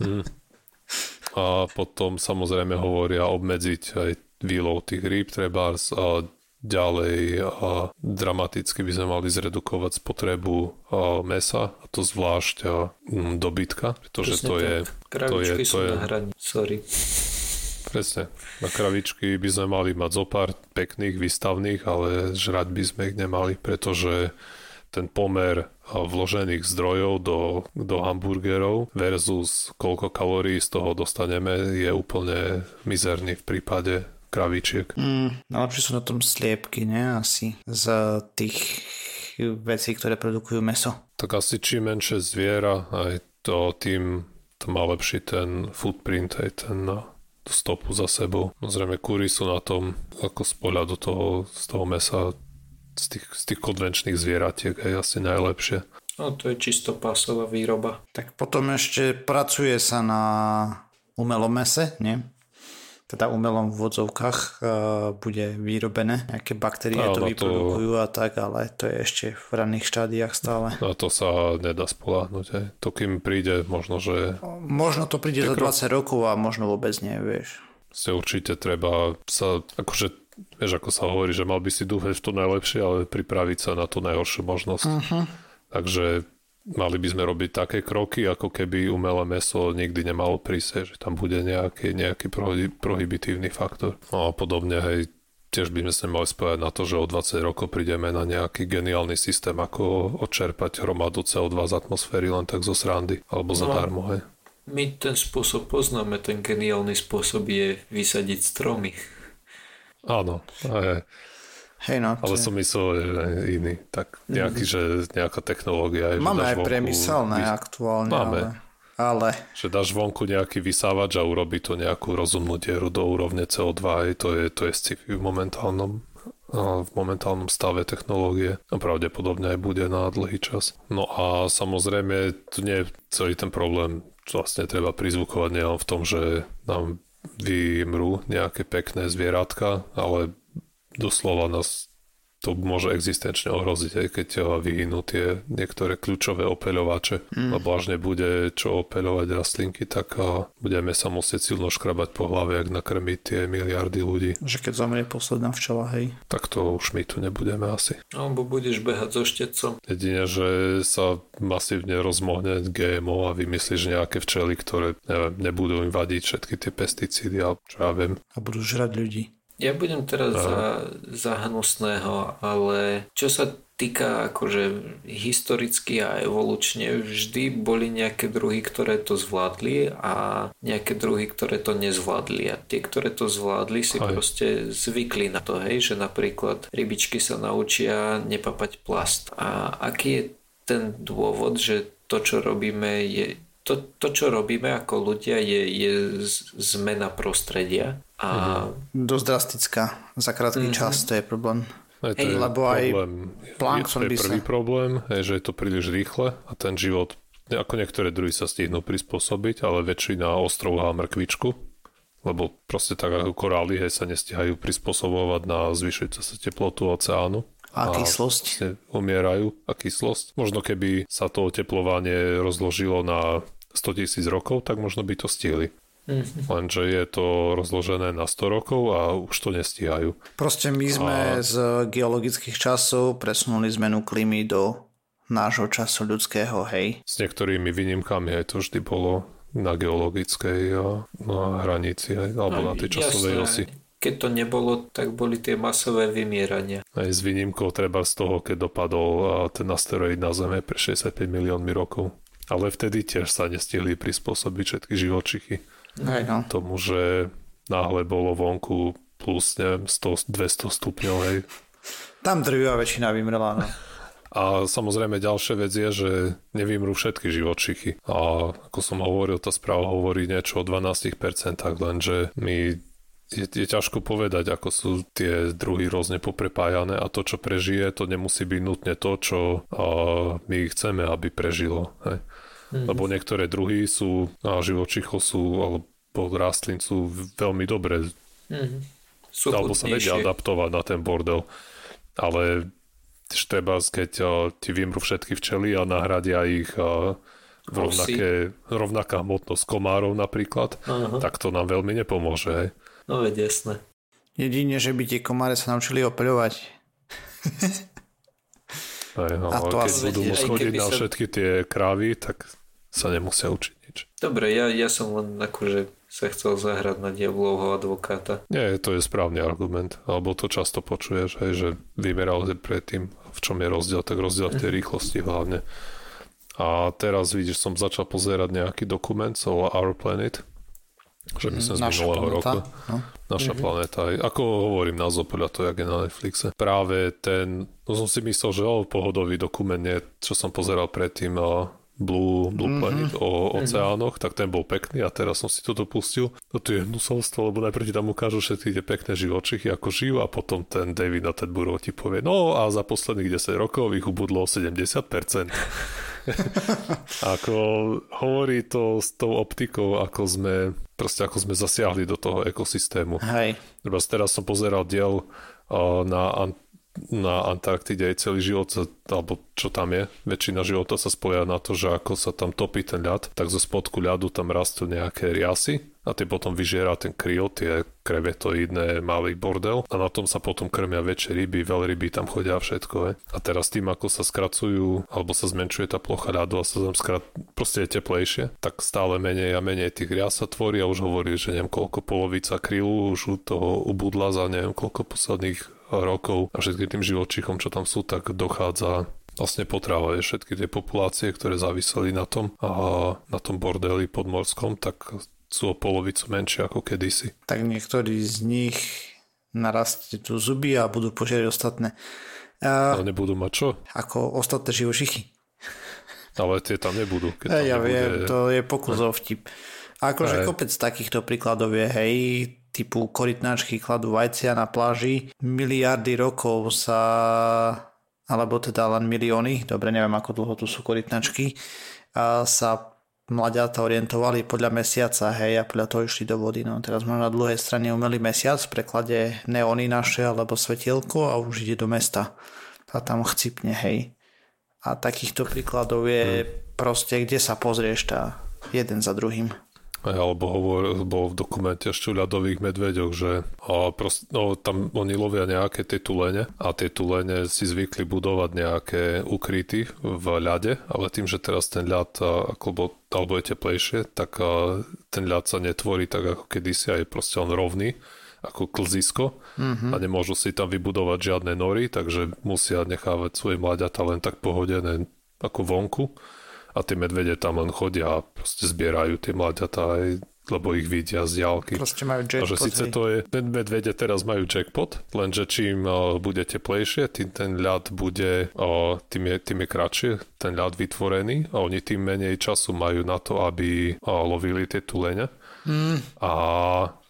Mm. A potom samozrejme hovoria obmedziť aj výlov tých rýb, trebárs a Ďalej a dramaticky by sme mali zredukovať spotrebu a, mesa, a to zvlášť a, m, dobytka, pretože Presne to je... to je, to je, sorry. Presne. Na kravičky by sme mali mať zo pár pekných, výstavných, ale žrať by sme ich nemali, pretože ten pomer vložených zdrojov do, do hamburgerov versus koľko kalórií z toho dostaneme je úplne mizerný v prípade kravičiek. Mm, najlepšie sú na tom sliepky, ne? Asi z tých vecí, ktoré produkujú meso. Tak asi čím menšie zviera, aj to tým to má lepší ten footprint, aj ten no, stopu za sebou. No zrejme kúry sú na tom, ako z pohľadu toho, z toho mesa, z tých, z tých konvenčných zvieratiek je asi najlepšie. No to je čisto pásová výroba. Tak potom ešte pracuje sa na umelom mese, nie? Teda umelom v vodzovkách uh, bude vyrobené, nejaké baktérie no, to vyprodukujú to... a tak, ale to je ešte v ranných štádiách stále. Na to sa nedá spoláhnuť. Aj. To kým príde, možno, že... Možno to príde za 20 rokov a možno vôbec nie, vieš. Si určite treba sa, akože vieš, ako sa hovorí, že mal by si dúfať v to najlepšie, ale pripraviť sa na tú najhoršiu možnosť. Uh-huh. Takže mali by sme robiť také kroky, ako keby umelé meso nikdy nemalo prísť, že tam bude nejaký, nejaký prohibitívny faktor. No a podobne, hej, tiež by sme sa mali spojať na to, že o 20 rokov prídeme na nejaký geniálny systém, ako odčerpať hromadu CO2 z atmosféry len tak zo srandy, alebo no, zadarmo, hej. My ten spôsob poznáme, ten geniálny spôsob je vysadiť stromy. Áno, aj, Hej, no, Ale som myslel, iný. Tak nejaký, mm. že nejaká technológia. Máme aj vonku, priemyselné vy... aktuálne. Máme. Ale... ale... Že dáš vonku nejaký vysávač a urobí to nejakú rozumnú dieru do úrovne CO2. To je, to je sci-fi v momentálnom v momentálnom stave technológie a pravdepodobne aj bude na dlhý čas. No a samozrejme, tu nie je celý ten problém, vlastne treba prizvukovať nielen v tom, že nám vymrú nejaké pekné zvieratka, ale doslova nás to môže existenčne ohroziť, aj keď vyhynú tie niektoré kľúčové opeľovače, mm. lebo až nebude čo opeľovať rastlinky, tak budeme sa musieť silno škrabať po hlave, ak nakrmiť tie miliardy ľudí. Že keď zomrie posledná včela, hej. Tak to už my tu nebudeme asi. Alebo budeš behať so štetcom. Jedine, že sa masívne rozmohne GMO a vymyslíš nejaké včely, ktoré neviem, nebudú im vadiť všetky tie pesticídy a čo ja viem. A budú žrať ľudí. Ja budem teraz za, za hnusného, ale čo sa týka akože historicky a evolučne, vždy boli nejaké druhy, ktoré to zvládli a nejaké druhy, ktoré to nezvládli. A tie, ktoré to zvládli, si Aj. proste zvykli na to, hej, že napríklad rybičky sa naučia nepapať plast. A aký je ten dôvod, že to, čo robíme, je to, to, čo robíme ako ľudia, je, je zmena prostredia. A... Mm-hmm. Dosť drastická. Za krátky mm-hmm. čas to je problém. Aj to Hej, je lebo problém. aj Plankton je, to je prvý sa... problém, je, že je to príliš rýchle a ten život, ako niektoré druhy sa stihnú prispôsobiť, ale väčšina ostrovov má mrkvičku, lebo proste tak ako korály hej, sa nestihajú prispôsobovať na zvyšujúcu sa teplotu oceánu. A, a kyslosť. Vlastne umierajú a kyslosť. Možno keby sa to oteplovanie rozložilo na 100 tisíc rokov, tak možno by to stihli. Mm-hmm. Lenže je to rozložené na 100 rokov a už to nestíhajú. Proste my sme a... z geologických časov presunuli zmenu klímy do nášho času ľudského, hej. S niektorými výnimkami aj to vždy bolo na geologickej na hranici, hej, alebo no, na tej časovej jasné. osi. Keď to nebolo, tak boli tie masové vymierania. Aj s výnimkou treba z toho, keď dopadol ten asteroid na Zeme pre 65 miliónmi rokov. Ale vtedy tiež sa nestihli prispôsobiť všetky živočichy. Aj no. tomu, že náhle bolo vonku plus, neviem, 100, 200 stupňov, hej. Tam drvivá väčšina vymrela, no. A samozrejme ďalšia vec je, že nevymrú všetky živočichy. A ako som hovoril, tá správa hovorí niečo o 12%, lenže my je, je ťažko povedať, ako sú tie druhy rôzne poprepájané a to, čo prežije, to nemusí byť nutne to, čo uh, my chceme, aby prežilo. Hej. Mm. Lebo niektoré druhy sú, a sú, alebo rastlín sú veľmi dobré. Mm. Sú alebo sa vedia adaptovať na ten bordel. Ale treba, keď uh, ti vymru všetky včely a nahradia ich uh, v rovnaké, rovnaká hmotnosť komárov napríklad, Aha. tak to nám veľmi nepomôže. Hej. No veď jasné. Jedine, že by tie komáre sa naučili opeľovať. Aj, no, a to keď asi budú môcť chodiť na sa... všetky tie krávy, tak sa nemusia učiť nič. Dobre, ja, ja som len akože sa chcel zahrať na diablovho advokáta. Nie, to je správny argument. Alebo to často počuješ, hej, že vymeral predtým, v čom je rozdiel, tak rozdiel v tej mhm. rýchlosti hlavne. A teraz vidíš, som začal pozerať nejaký dokument o Our Planet, že myslím z minulého roku. No. Naša mm-hmm. planéta. Ako hovorím názov podľa toho, jak je na Netflixe. Práve ten, no som si myslel, že o pohodový dokument, nie, čo som pozeral predtým, Blue, Blue mm-hmm. Planet o oceánoch, mm-hmm. tak ten bol pekný a teraz som si to dopustil. No to je hnusolstvo, lebo najprv ti tam ukážu všetky tie pekné živočichy, ako žijú a potom ten David Attenborough ti povie, no a za posledných 10 rokov ich ubudlo 70%. ako hovorí to s tou optikou, ako sme proste ako sme zasiahli do toho ekosystému. Hej. Teraz som pozeral diel na na Antarktide aj celý život, sa, alebo čo tam je, väčšina života sa spoja na to, že ako sa tam topí ten ľad, tak zo spodku ľadu tam rastú nejaké riasy a tie potom vyžiera ten kryl, tie krevetoidné malý bordel a na tom sa potom krmia väčšie ryby, veľryby tam chodia všetko. Je. A teraz tým, ako sa skracujú alebo sa zmenšuje tá plocha ľadu a sa tam skrat, proste je teplejšie, tak stále menej a menej tých rias sa tvorí a už hovorí, že neviem koľko polovica krylu už u toho ubudla za neviem koľko posledných rokov a všetkým tým živočíchom, čo tam sú, tak dochádza vlastne potrávať všetky tie populácie, ktoré záviseli na tom a na tom bordeli podmorskom, tak sú o polovicu menšie ako kedysi. Tak niektorí z nich narastie tu zuby a budú požiadať ostatné. A... Ale nebudú mať čo? Ako ostatné živočichy. Ale tie tam nebudú. Keď tam ja nebude... viem, to je pokus o vtip. A akože kopec takýchto príkladov je, hej, typu korytnáčky kladú vajcia na pláži. Miliardy rokov sa, alebo teda len milióny, dobre, neviem ako dlho tu sú korytnačky, a sa mladiatá orientovali podľa mesiaca, hej, a podľa toho išli do vody. No teraz máme na druhej strane umelý mesiac, v preklade neóny naše alebo svetielko a už ide do mesta. A tam chcipne, hej. A takýchto príkladov je hmm. proste, kde sa pozrieš, tá jeden za druhým alebo hovor, bol v dokumente ešte o ľadových medveďoch, že a prost, no, tam oni lovia nejaké tie tulene a tie tulene si zvykli budovať nejaké ukryty v ľade, ale tým, že teraz ten ľad ako alebo je teplejšie, tak ten ľad sa netvorí tak ako kedysi a je proste on rovný ako klzisko mm-hmm. a nemôžu si tam vybudovať žiadne nory, takže musia nechávať svoje mladiata len tak pohodené ako vonku a tie medvede tam len chodia a proste zbierajú tie mláďatá aj lebo ich vidia z diálky. Proste majú jackpot. A že síce to je, ten medvede teraz majú jackpot, lenže čím uh, bude teplejšie, tým ten ľad bude, uh, tým, je, tým je kratšie ten ľad vytvorený a oni tým menej času majú na to, aby uh, lovili tie tulene. Mm. A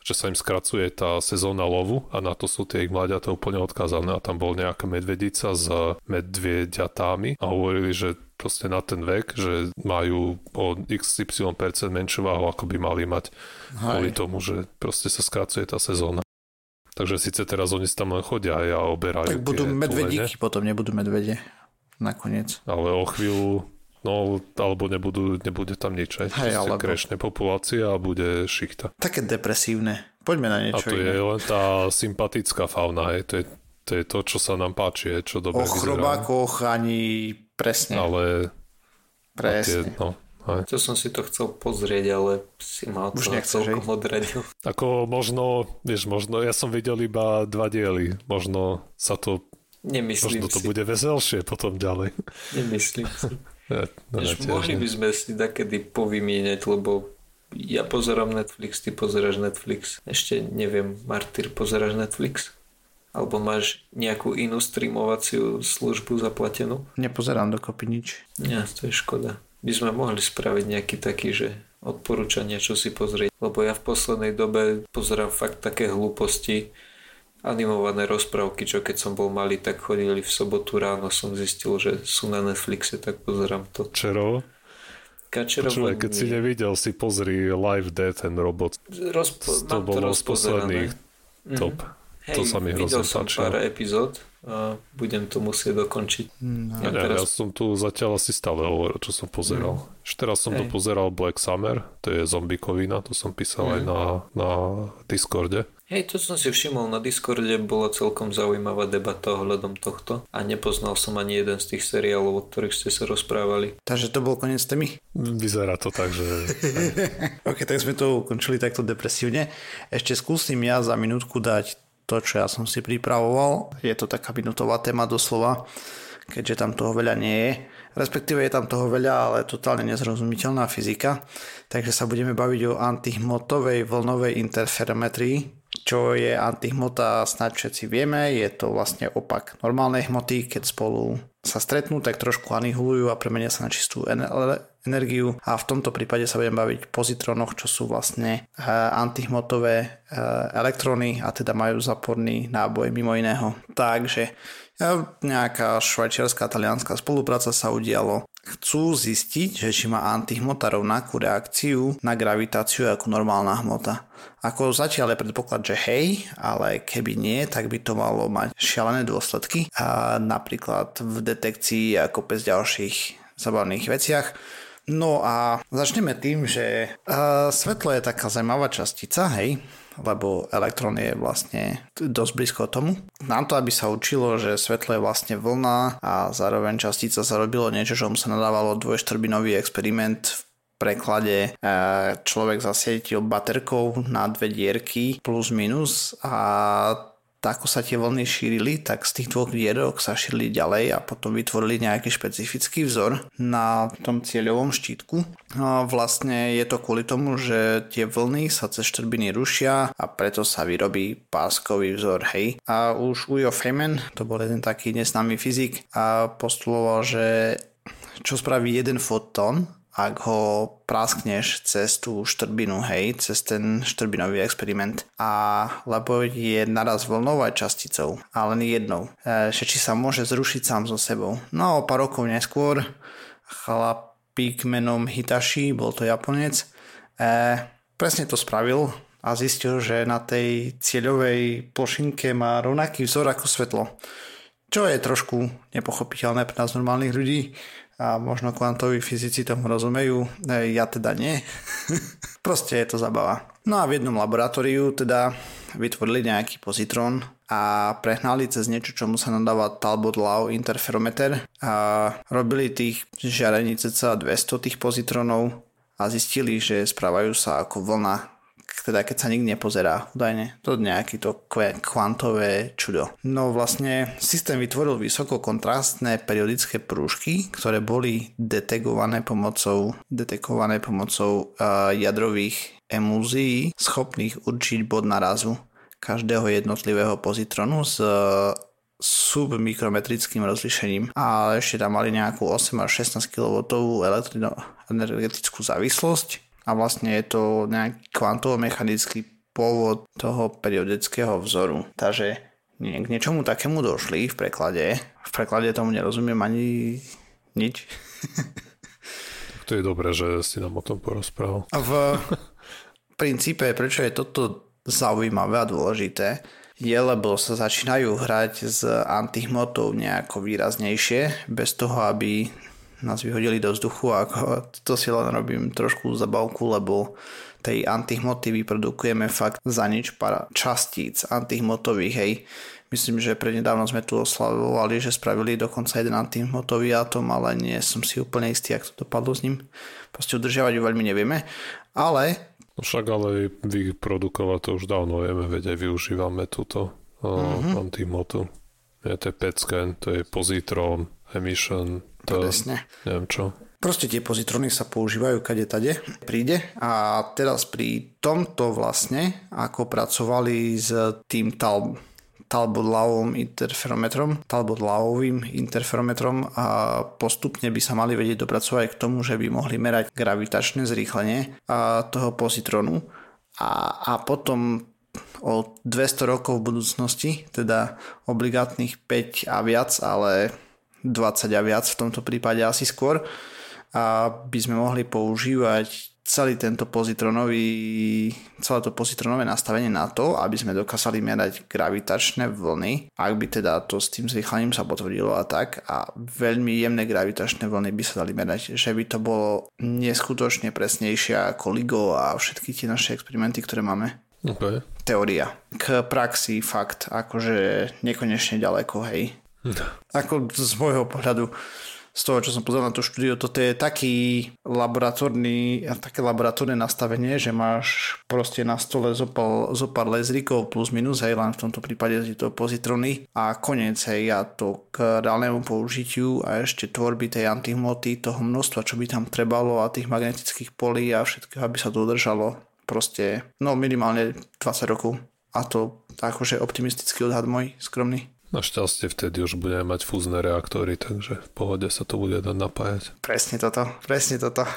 že sa im skracuje tá sezóna lovu a na to sú tie ich mladiatá úplne odkázané a tam bol nejaká medvedica s medvediatami a hovorili, že proste na ten vek, že majú o XY percent menšiu váhu, ako by mali mať Hej. kvôli tomu, že proste sa skracuje tá sezóna. Takže síce teraz oni tam len chodia a oberajú Tak budú medvedíky, potom nebudú medvede nakoniec. Ale o chvíľu No, alebo nebudú, nebude tam nič, aj. Hej, alebo... krešne populácia a bude šichta. Také depresívne. Poďme na niečo A to iné. je len tá sympatická fauna, hej. To je, to je to, čo sa nám páči, čo dobre O chrobákoch ani presne. Ale... Presne. Tie, no, Hej. To som si to chcel pozrieť, ale si ma to celkom odradil. Ako možno, vieš, možno, ja som videl iba dva diely, možno sa to Nemyslím možno to si. bude veselšie potom ďalej. Nemyslím si. Ja, no, Jež, mohli by sme si takedy povymieňať, lebo ja pozerám Netflix, ty pozeráš Netflix. Ešte neviem, Martyr, pozeráš Netflix? Alebo máš nejakú inú streamovaciu službu zaplatenú? Nepozerám dokopy nič. Nie, to je škoda. By sme mohli spraviť nejaký taký, že odporúčania, čo si pozrieť. Lebo ja v poslednej dobe pozerám fakt také hlúposti, animované rozprávky, čo keď som bol malý, tak chodili v sobotu ráno, som zistil, že sú na Netflixe, tak pozerám to. Čerovo? Kačerovo Počúvaj, keď si nevidel, si pozri Live Dead and Robot. Rozpo- to bolo z posledných top. Hej, to sa mi videl som páčilo. pár epizód a budem to musieť dokončiť. No. Ja, Ja ja teraz- som tu zatiaľ asi stále hovoril, čo som pozeral. Ešte teraz som to Hej. pozeral Black Summer, to je zombikovina, to som písal aj Mhm. na, na Discorde. Hej, to som si všimol na Discorde, bola celkom zaujímavá debata ohľadom tohto a nepoznal som ani jeden z tých seriálov, o ktorých ste sa rozprávali. Takže to bol koniec témy. Vyzerá to tak, že Ok, tak sme to ukončili takto depresívne. Ešte skúsim ja za minútku dať to, čo ja som si pripravoval. Je to taká minútová téma doslova, keďže tam toho veľa nie je. Respektíve je tam toho veľa, ale totálne nezrozumiteľná fyzika. Takže sa budeme baviť o antihmotovej vlnovej interferometrii, čo je antihmota, snáď všetci vieme, je to vlastne opak normálnej hmoty, keď spolu sa stretnú, tak trošku anihulujú a premenia sa na čistú energiu a v tomto prípade sa budem baviť pozitrónoch, čo sú vlastne e, antihmotové e, elektróny a teda majú zaporný náboj mimo iného. Takže nejaká švajčiarská talianská spolupráca sa udialo. Chcú zistiť, že či má antihmota rovnakú reakciu na gravitáciu ako normálna hmota. Ako zatiaľ je predpoklad, že hej, ale keby nie, tak by to malo mať šialené dôsledky. A napríklad v detekcii a kopec ďalších zabavných veciach. No a začneme tým, že uh, svetlo je taká zaujímavá častica, hej, lebo elektrón je vlastne dosť blízko tomu. Na to, aby sa učilo, že svetlo je vlastne vlna a zároveň častica sa robilo niečo, čo mu sa nadávalo dvojštrbinový experiment v preklade e, človek zasietil baterkou na dve dierky plus minus a ako sa tie vlny šírili, tak z tých dvoch dierok sa šírili ďalej a potom vytvorili nejaký špecifický vzor na tom cieľovom štítku. A vlastne je to kvôli tomu, že tie vlny sa cez štrbiny rušia a preto sa vyrobí páskový vzor, hej. A už Ujo Feynman, to bol jeden taký neznámy fyzik, a postuloval, že čo spraví jeden fotón, ak ho praskneš cez tú štrbinu, hej, cez ten štrbinový experiment. A lebo je naraz vlnou aj časticou, a len jednou. E, či sa môže zrušiť sám so sebou. No o pár rokov neskôr chlapík menom Hitachi, bol to Japonec, e, presne to spravil a zistil, že na tej cieľovej plošinke má rovnaký vzor ako svetlo. Čo je trošku nepochopiteľné pre nás normálnych ľudí a možno kvantoví fyzici tomu rozumejú, e, ja teda nie. Proste je to zabava. No a v jednom laboratóriu teda vytvorili nejaký pozitrón a prehnali cez niečo, čomu sa nadáva Talbot Law interferometer a robili tých žiarení cca 200 tých pozitrónov a zistili, že správajú sa ako vlna, teda keď sa nikto nepozerá, údajne. To je nejaké to kvantové čudo. No vlastne systém vytvoril vysokokontrastné periodické prúžky, ktoré boli detekované pomocou, detekované pomocou uh, jadrových emulzií, schopných určiť bod narazu každého jednotlivého pozitronu s submikrometrickým rozlišením a ešte tam mali nejakú 8 až 16 kW energetickú závislosť a vlastne je to nejaký kvantovo-mechanický pôvod toho periodického vzoru. Takže k niečomu takému došli v preklade. V preklade tomu nerozumiem ani nič. To je dobré, že si nám o tom porozprával. V princípe, prečo je toto zaujímavé a dôležité, je, lebo sa začínajú hrať s antihmotou nejako výraznejšie, bez toho, aby nás vyhodili do vzduchu. Ako to si len robím trošku zabavku, lebo tej antihmoty vyprodukujeme fakt za nič para častíc antihmotových, hej. Myslím, že prednedávno sme tu oslavovali, že spravili dokonca jeden antihmotový atom, ale nie som si úplne istý, ak to dopadlo s ním. Proste udržiavať ju veľmi nevieme. Ale No však ale vyprodukovať to už dávno vieme, veď aj využívame túto uh, mm-hmm. antimotu. Je to PET to je pozitron, emission, to Presne. neviem čo. Proste tie pozitrony sa používajú kade tade príde a teraz pri tomto vlastne, ako pracovali s tým tal Talbot-Lawovým interferometrom, Talbot-Lawovým interferometrom a postupne by sa mali vedieť dopracovať k tomu, že by mohli merať gravitačné zrýchlenie toho pozitronu a, a potom o 200 rokov v budúcnosti, teda obligátnych 5 a viac, ale 20 a viac v tomto prípade asi skôr, a by sme mohli používať celý tento pozitronový, celé to pozitronové nastavenie na to, aby sme dokázali merať gravitačné vlny, ak by teda to s tým zrýchlením sa potvrdilo a tak a veľmi jemné gravitačné vlny by sa dali merať, že by to bolo neskutočne presnejšie ako LIGO a všetky tie naše experimenty, ktoré máme. Okay. Teória. K praxi fakt, akože nekonečne ďaleko, hej. Ako z môjho pohľadu z toho, čo som pozrel na to štúdio, toto je taký laboratórny, také laboratórne nastavenie, že máš proste na stole zopal, zopár lezrikov plus minus, hej, len v tomto prípade je to pozitrony a koniec, hej, a to k reálnemu použitiu a ešte tvorby tej antihmoty, toho množstva, čo by tam trebalo a tých magnetických polí a všetkého, aby sa to udržalo proste, no minimálne 20 rokov. A to akože optimistický odhad môj, skromný. Našťastie vtedy už budeme mať fúzne reaktory, takže v pohode sa to bude dať napájať. Presne toto, presne toto.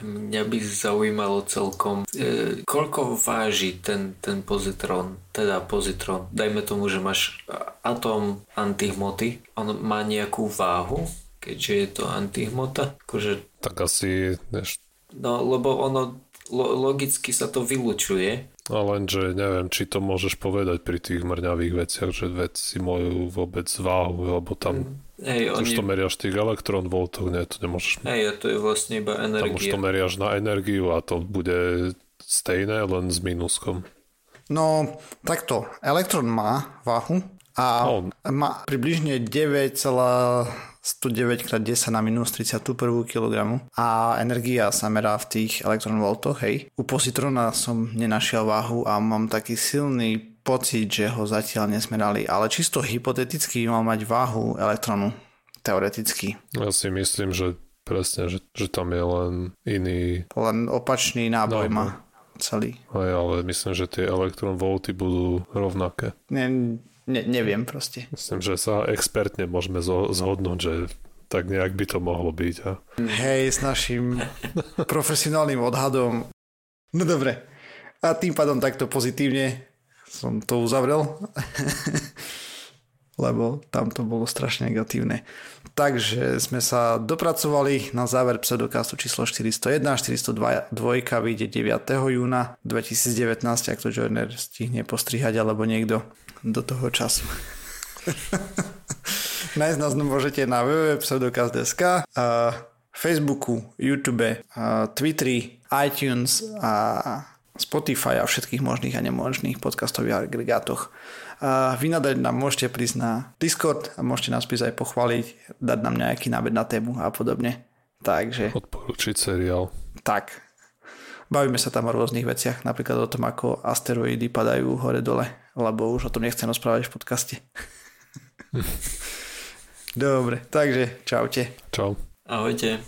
Mňa by zaujímalo celkom, e, koľko váži ten, ten pozitron, teda pozitron. Dajme tomu, že máš atom antihmoty, on má nejakú váhu, keďže je to antihmota. Akože... Tak asi... Neš... No, lebo ono lo, logicky sa to vylučuje No lenže neviem, či to môžeš povedať pri tých mrňavých veciach, že veci majú vôbec váhu, alebo tam mm. Hej, oni... už to meriaš tých elektrón voltoch, nie, to nemôžeš... Hej, to je vlastne iba energia. Tam už to meriaš na energiu a to bude stejné, len s minuskom. No, takto. Elektrón má váhu a no. má približne 9, 109 x 10 na minus 31 kg a energia sa merá v tých elektronvoltoch, hej. U positrona som nenašiel váhu a mám taký silný pocit, že ho zatiaľ nesmerali, ale čisto hypoteticky mal mať váhu elektronu, teoreticky. Ja si myslím, že presne, že, že tam je len iný... Len opačný náboj no, má celý. Aj, ale myslím, že tie elektronvolty budú rovnaké. Ne, Ne, neviem proste. Myslím, že sa expertne môžeme zhodnúť, že tak nejak by to mohlo byť. A... Hej, s našim profesionálnym odhadom. No dobre. A tým pádom takto pozitívne som to uzavrel. lebo tam to bolo strašne negatívne. Takže sme sa dopracovali na záver pseudokastu číslo 401. 402 vyjde 9. júna 2019, ak to Joiner stihne postrihať alebo niekto do toho času. Nájsť nás môžete na www.pseudokaz.sk, Facebooku, YouTube, Twitteri, iTunes a Spotify a všetkých možných a nemožných podcastových agregátoch. A vy nadať nám môžete prísť na Discord a môžete nás prísť aj pochváliť, dať nám nejaký nábed na tému a podobne. Takže... Odporučiť seriál. Tak. Bavíme sa tam o rôznych veciach, napríklad o tom, ako asteroidy padajú hore-dole, lebo už o tom nechcem rozprávať v podcaste. Dobre, takže čaute. Čau. Ahojte.